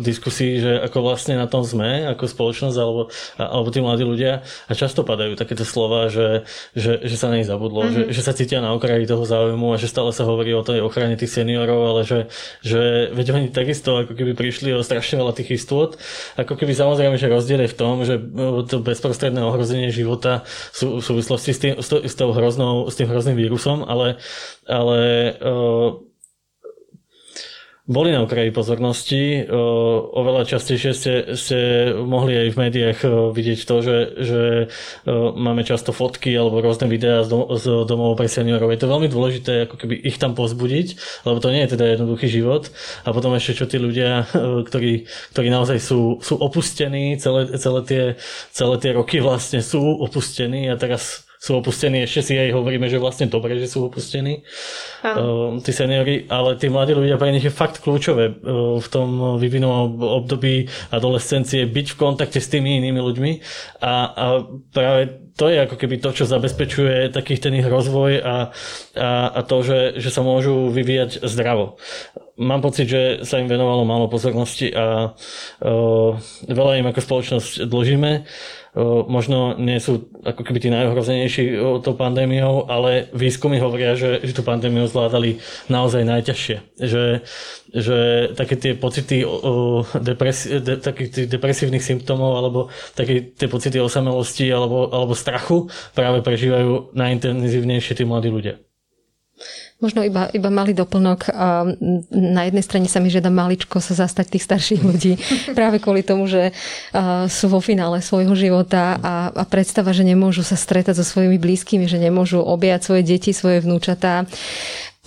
D: diskusí, že ako vlastne na tom sme, ako spoločnosť alebo, alebo tí mladí ľudia a často padajú takéto slova, že, že, že sa na nich zabudlo, mm-hmm. že, že sa cítia na okraji toho záujmu a že stále sa hovorí o tej ochrane ochrane tých seniorov, ale že, že veď oni takisto ako keby prišli o strašne veľa tých istôt. Ako keby samozrejme, že rozdiel je v tom, že to bezprostredné ohrozenie života sú v súvislosti s tým, s, tou hroznou, s tým hrozným vírusom, ale, ale uh, boli na okraji pozornosti. Oveľa častejšie ste, ste mohli aj v médiách vidieť to, že, že máme často fotky alebo rôzne videá z, dom- z domov pre seniorov. Je to veľmi dôležité ako keby ich tam pozbudiť, lebo to nie je teda jednoduchý život. A potom ešte čo tí ľudia, ktorí, ktorí naozaj sú, sú opustení, celé, celé, tie, celé tie roky vlastne sú opustení a teraz sú opustení, ešte si aj hovoríme, že vlastne dobre, že sú opustení. Uh, tí seniory, ale tí mladí ľudia pre nich je fakt kľúčové uh, v tom vyvinovom období adolescencie byť v kontakte s tými inými ľuďmi. A, a práve to je ako keby to, čo zabezpečuje takých ten ich rozvoj a, a, a to, že, že sa môžu vyvíjať zdravo. Mám pocit, že sa im venovalo málo pozornosti a uh, veľa im ako spoločnosť dlžíme možno nie sú ako keby tí najohrozenejší tou pandémiou, ale výskumy hovoria, že, že tú pandémiu zvládali naozaj najťažšie. Že, že také tie pocity depresi- de, depresívnych symptómov alebo také tie pocity osamelosti alebo, alebo strachu práve prežívajú najintenzívnejšie tí mladí ľudia.
A: Možno iba, iba malý doplnok. Na jednej strane sa mi žiada maličko sa zastať tých starších ľudí práve kvôli tomu, že sú vo finále svojho života a, a predstava, že nemôžu sa stretať so svojimi blízkymi, že nemôžu objať svoje deti, svoje vnúčatá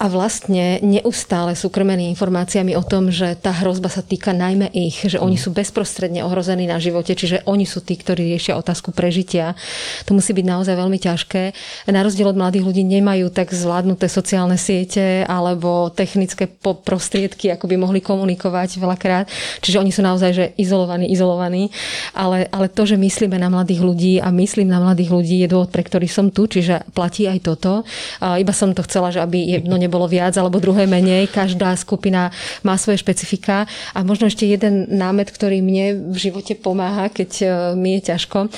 A: a vlastne neustále sú krmení informáciami o tom, že tá hrozba sa týka najmä ich, že oni sú bezprostredne ohrození na živote, čiže oni sú tí, ktorí riešia otázku prežitia. To musí byť naozaj veľmi ťažké. Na rozdiel od mladých ľudí nemajú tak zvládnuté sociálne siete alebo technické prostriedky, ako by mohli komunikovať veľakrát. Čiže oni sú naozaj že izolovaní, izolovaní. Ale, ale to, že myslíme na mladých ľudí a myslím na mladých ľudí je dôvod, pre ktorý som tu, čiže platí aj toto. A iba som to chcela, že aby jedno nebolo viac alebo druhé menej. Každá skupina má svoje špecifika. A možno ešte jeden námet, ktorý mne v živote pomáha, keď e, mi je ťažko. E,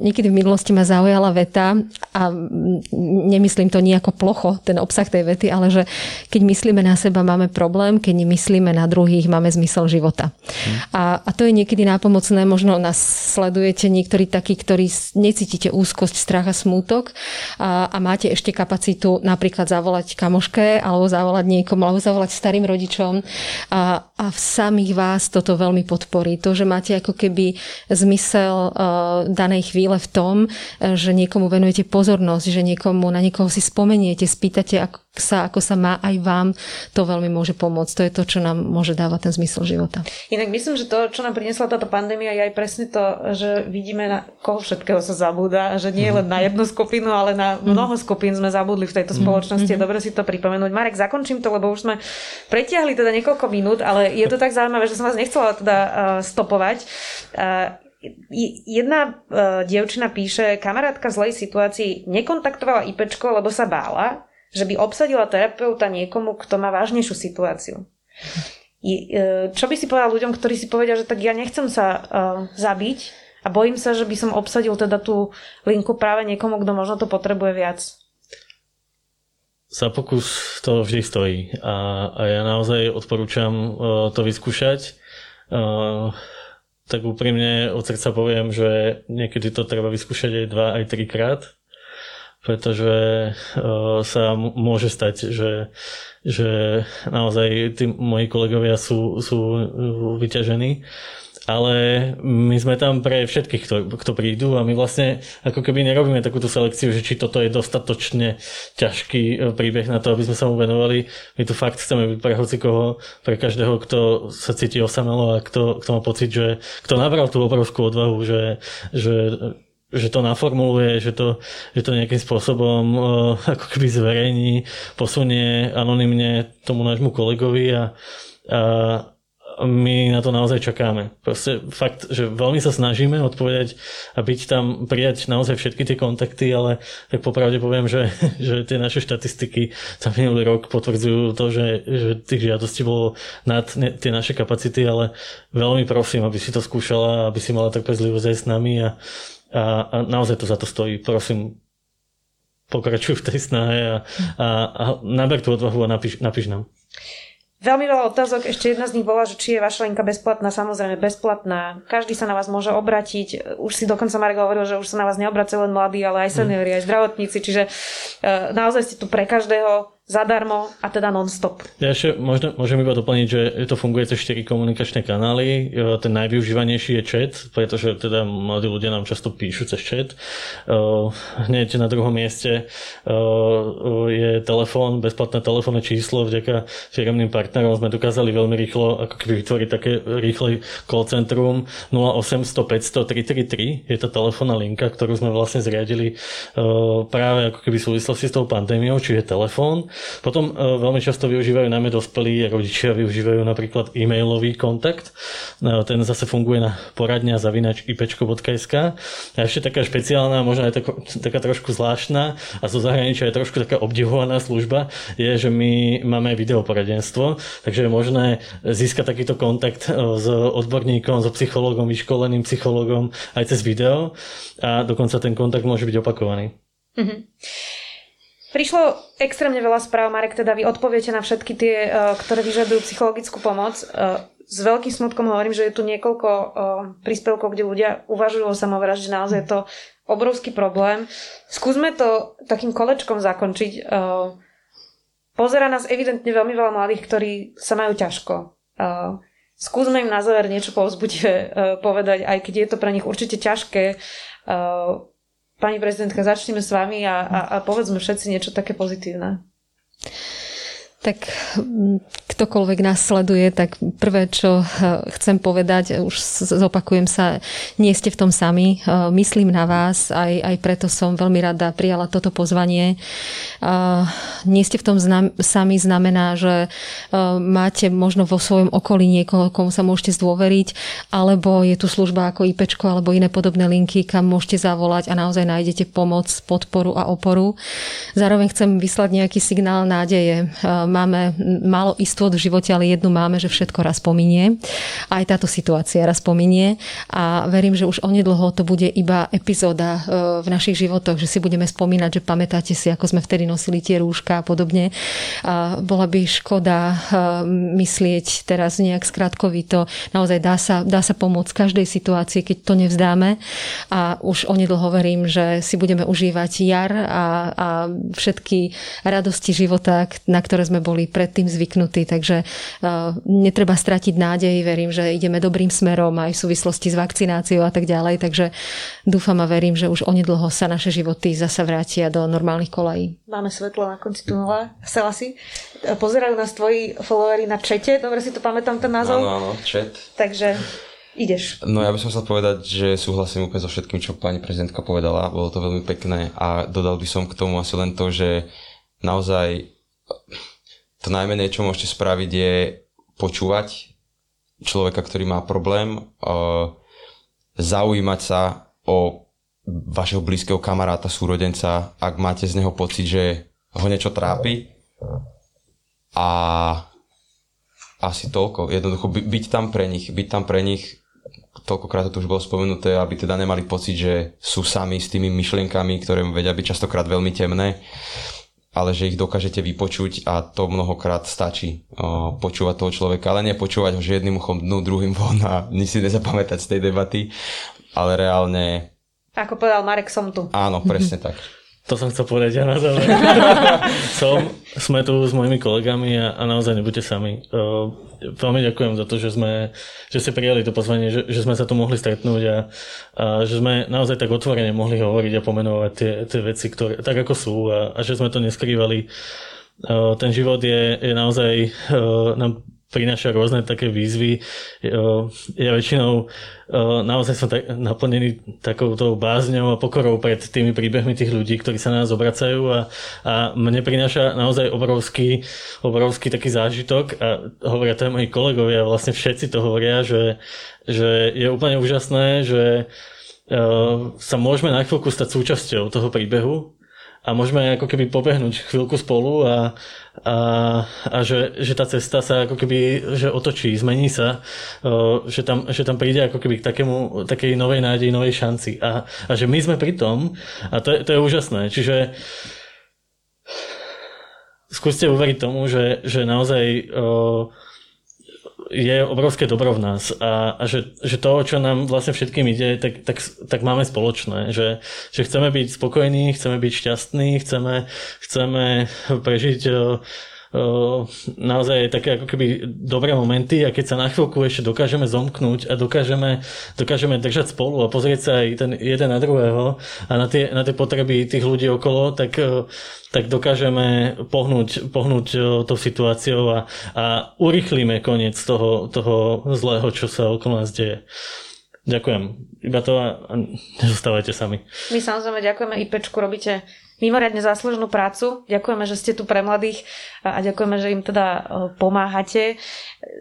A: niekedy v minulosti ma zaujala veta a nemyslím to nejako plocho, ten obsah tej vety, ale že keď myslíme na seba, máme problém, keď myslíme na druhých, máme zmysel života. Hmm. A, a to je niekedy nápomocné, možno nás sledujete niektorí takí, ktorí necítite úzkosť, strach a smútok a, a máte ešte kapacitu napríklad zavolať kamoš kamoške alebo zavolať niekomu, alebo zavolať starým rodičom a, a v samých vás toto veľmi podporí. To, že máte ako keby zmysel uh, danej chvíle v tom, uh, že niekomu venujete pozornosť, že niekomu, na niekoho si spomeniete, spýtate ako sa, ako sa má aj vám, to veľmi môže pomôcť. To je to, čo nám môže dávať ten zmysel života.
B: Inak myslím, že to, čo nám priniesla táto pandémia, je aj presne to, že vidíme, na koho všetkého sa zabúda, že nie len na jednu skupinu, ale na mnoho skupín sme zabudli v tejto spoločnosti. Mm-hmm. Dobre si to pripomenúť. Marek, zakončím to, lebo už sme pretiahli teda niekoľko minút, ale je to tak zaujímavé, že som vás nechcela teda uh, stopovať. Uh, jedna uh, dievčina píše, kamarátka zlej situácii nekontaktovala IPčko, lebo sa bála, že by obsadila terapeuta niekomu, kto má vážnejšiu situáciu. Čo by si povedal ľuďom, ktorí si povedia, že tak ja nechcem sa zabiť a bojím sa, že by som obsadil teda tú linku práve niekomu, kto možno to potrebuje viac?
D: Za pokus to vždy stojí a, a ja naozaj odporúčam uh, to vyskúšať. Uh, tak úprimne od srdca poviem, že niekedy to treba vyskúšať aj dva, aj trikrát, pretože uh, sa môže stať, že, že naozaj tí moji kolegovia sú, sú vyťažení ale my sme tam pre všetkých, kto, kto prídu a my vlastne ako keby nerobíme takúto selekciu, že či toto je dostatočne ťažký e, príbeh na to, aby sme sa mu venovali. My tu fakt chceme byť pre hocikoho, pre každého, kto sa cíti osamelo a kto, kto má pocit, že kto nabral tú obrovskú odvahu, že, že že to naformuluje, že to, že to nejakým spôsobom uh, ako keby zverejní, posunie anonymne tomu nášmu kolegovi a, a, my na to naozaj čakáme. Proste fakt, že veľmi sa snažíme odpovedať a byť tam, prijať naozaj všetky tie kontakty, ale tak popravde poviem, že, že tie naše štatistiky za minulý rok potvrdzujú to, že, že tých žiadostí bolo nad ne, tie naše kapacity, ale veľmi prosím, aby si to skúšala, aby si mala trpezlivosť aj s nami a, a, a naozaj to za to stojí. Prosím, pokračuj v tej snahe a, a, a naber tú odvahu a napíš, napíš nám.
B: Veľmi veľa otázok, ešte jedna z nich bola, že či je vaša linka bezplatná, samozrejme bezplatná. Každý sa na vás môže obratiť. Už si dokonca Marek hovoril, že už sa na vás neobracajú len mladí, ale aj seniori, aj zdravotníci, čiže uh, naozaj ste tu pre každého. Zadarmo a teda non-stop.
D: Ja ešte možno, môžem iba doplniť, že to funguje cez 4 komunikačné kanály. E, ten najvyužívanejší je chat, pretože teda mladí ľudia nám často píšu cez chat. E, hneď na druhom mieste e, je telefón, bezplatné telefónne číslo. Vďaka firmným partnerom sme dokázali veľmi rýchlo ako keby vytvoriť také rýchle call centrum 0800 500 333. Je to telefónna linka, ktorú sme vlastne zriadili práve ako keby v súvislosti s tou pandémiou, čiže telefón. Potom uh, veľmi často využívajú najmä dospelí rodičia využívajú napríklad e-mailový kontakt. Uh, ten zase funguje na poradňa zavinač ipečko.sk. A ešte taká špeciálna, možno aj tak, taká trošku zvláštna a zo zahraničia je trošku taká obdivovaná služba, je, že my máme videoporadenstvo, takže je možné získať takýto kontakt s odborníkom, so psychológom, vyškoleným psychológom aj cez video a dokonca ten kontakt môže byť opakovaný. Mm-hmm.
B: Prišlo extrémne veľa správ, Marek, teda vy odpoviete na všetky tie, eh, ktoré vyžadujú psychologickú pomoc. Eh, s veľkým smutkom hovorím, že je tu niekoľko eh, príspevkov, kde ľudia uvažujú o samovražde, naozaj je to obrovský problém. Skúsme to takým kolečkom zakončiť. Pozera nás evidentne veľmi veľa mladých, ktorí sa majú ťažko. Skúsme im na záver niečo povzbudivé povedať, aj keď je to pre nich určite ťažké Pani prezidentka, začneme s vami a, a, a povedzme všetci niečo také pozitívne.
A: Tak ktokoľvek nás sleduje, tak prvé, čo eh, chcem povedať, už zopakujem sa, nie ste v tom sami. Eh, myslím na vás, aj, aj preto som veľmi rada prijala toto pozvanie. Eh, nie ste v tom znam, sami znamená, že máte možno vo svojom okolí niekoho, komu sa môžete zdôveriť, alebo je tu služba ako IPčko alebo iné podobné linky, kam môžete zavolať a naozaj nájdete pomoc, podporu a oporu. Zároveň chcem vyslať nejaký signál nádeje máme málo istot v živote, ale jednu máme, že všetko raz pominie. Aj táto situácia raz pominie a verím, že už onedlho to bude iba epizóda e, v našich životoch, že si budeme spomínať, že pamätáte si, ako sme vtedy nosili tie rúška a podobne. A bola by škoda e, myslieť teraz nejak skrátkovito. Naozaj dá sa, dá sa pomôcť každej situácii, keď to nevzdáme a už onedlho verím, že si budeme užívať jar a, a všetky radosti života, na ktoré sme boli predtým zvyknutí, takže uh, netreba stratiť nádej, verím, že ideme dobrým smerom aj v súvislosti s vakcináciou a tak ďalej, takže dúfam a verím, že už onedlho sa naše životy zasa vrátia do normálnych kolají.
B: Máme svetlo na konci tunela. Sela si? Pozerajú nás tvoji followery na čete, dobre si to pamätám ten názov?
E: Áno, áno, chat.
B: Takže ideš.
E: No ja by som chcel povedať, že súhlasím úplne so všetkým, čo pani prezidentka povedala. Bolo to veľmi pekné a dodal by som k tomu asi len to, že naozaj to najmenej, čo môžete spraviť, je počúvať človeka, ktorý má problém, uh, zaujímať sa o vašeho blízkeho kamaráta, súrodenca, ak máte z neho pocit, že ho niečo trápi. A asi toľko. Jednoducho by, byť tam pre nich, byť tam pre nich, toľkokrát to už bolo spomenuté, aby teda nemali pocit, že sú sami s tými myšlienkami, ktoré vedia byť častokrát veľmi temné ale že ich dokážete vypočuť a to mnohokrát stačí o, počúvať toho človeka, ale nepočúvať ho, že jedným uchom dnu, druhým von a nič si nezapamätať z tej debaty, ale reálne...
B: Ako povedal Marek, som tu.
E: Áno, presne tak.
D: To som chcel povedať ja na záver. som, sme tu s mojimi kolegami a, a naozaj nebuďte sami. Uh, veľmi ďakujem za to, že, sme, že ste prijali to pozvanie, že, že sme sa tu mohli stretnúť a, a že sme naozaj tak otvorene mohli hovoriť a pomenovať tie, tie veci, ktoré, tak ako sú a, a že sme to neskrývali. Uh, ten život je, je naozaj uh, nám prináša rôzne také výzvy. Ja väčšinou naozaj som tak naplnený takouto bázňou a pokorou pred tými príbehmi tých ľudí, ktorí sa na nás obracajú a, a mne prináša naozaj obrovský, obrovský taký zážitok a hovoria to aj moji kolegovia, vlastne všetci to hovoria, že, že je úplne úžasné, že sa môžeme na chvíľku stať súčasťou toho príbehu a môžeme ako keby pobehnúť chvíľku spolu a, a, a že, že tá cesta sa ako keby že otočí, zmení sa, že tam, že tam príde ako keby k takému, takej novej nádeji, novej šanci a, a že my sme pri tom a to je, to je úžasné. Čiže skúste uveriť tomu, že, že naozaj je obrovské dobro v nás a, a že, že to, čo nám vlastne všetkým ide, tak, tak, tak máme spoločné, že, že chceme byť spokojní, chceme byť šťastní, chceme, chceme prežiť naozaj také ako keby dobré momenty a keď sa na chvíľku ešte dokážeme zomknúť a dokážeme, dokážeme držať spolu a pozrieť sa aj ten jeden na druhého a na tie, na tie potreby tých ľudí okolo, tak, tak dokážeme pohnúť, pohnúť tou situáciou a, a urychlíme koniec toho, toho zlého, čo sa okolo nás deje. Ďakujem. Iba to a nezostávajte sami.
B: My samozrejme ďakujeme IPčku, robíte mimoriadne záslužnú prácu. Ďakujeme, že ste tu pre mladých a ďakujeme, že im teda pomáhate.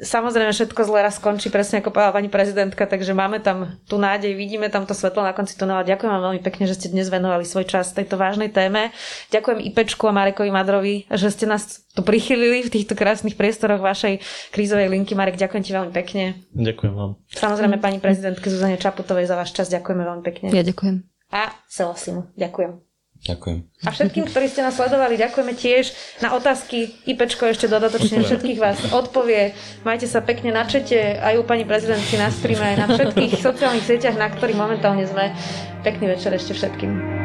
B: Samozrejme, všetko zle raz skončí, presne ako povedala pani prezidentka, takže máme tam tú nádej, vidíme tam to svetlo na konci tunela. Ďakujem vám veľmi pekne, že ste dnes venovali svoj čas tejto vážnej téme. Ďakujem Ipečku a Marekovi Madrovi, že ste nás tu prichylili v týchto krásnych priestoroch vašej krízovej linky. Marek, ďakujem ti veľmi pekne.
D: Ďakujem vám.
B: Samozrejme pani prezidentke Zuzane Čaputovej za váš čas. Ďakujeme veľmi pekne.
A: Ja ďakujem.
B: A Selasimu. Ďakujem.
E: Ďakujem.
B: A všetkým, ktorí ste nás sledovali, ďakujeme tiež. Na otázky IPčko ešte dodatočne všetkých vás odpovie. Majte sa pekne na čete, aj u pani prezidentky na streame, aj na všetkých sociálnych sieťach, na ktorých momentálne sme. Pekný večer ešte všetkým.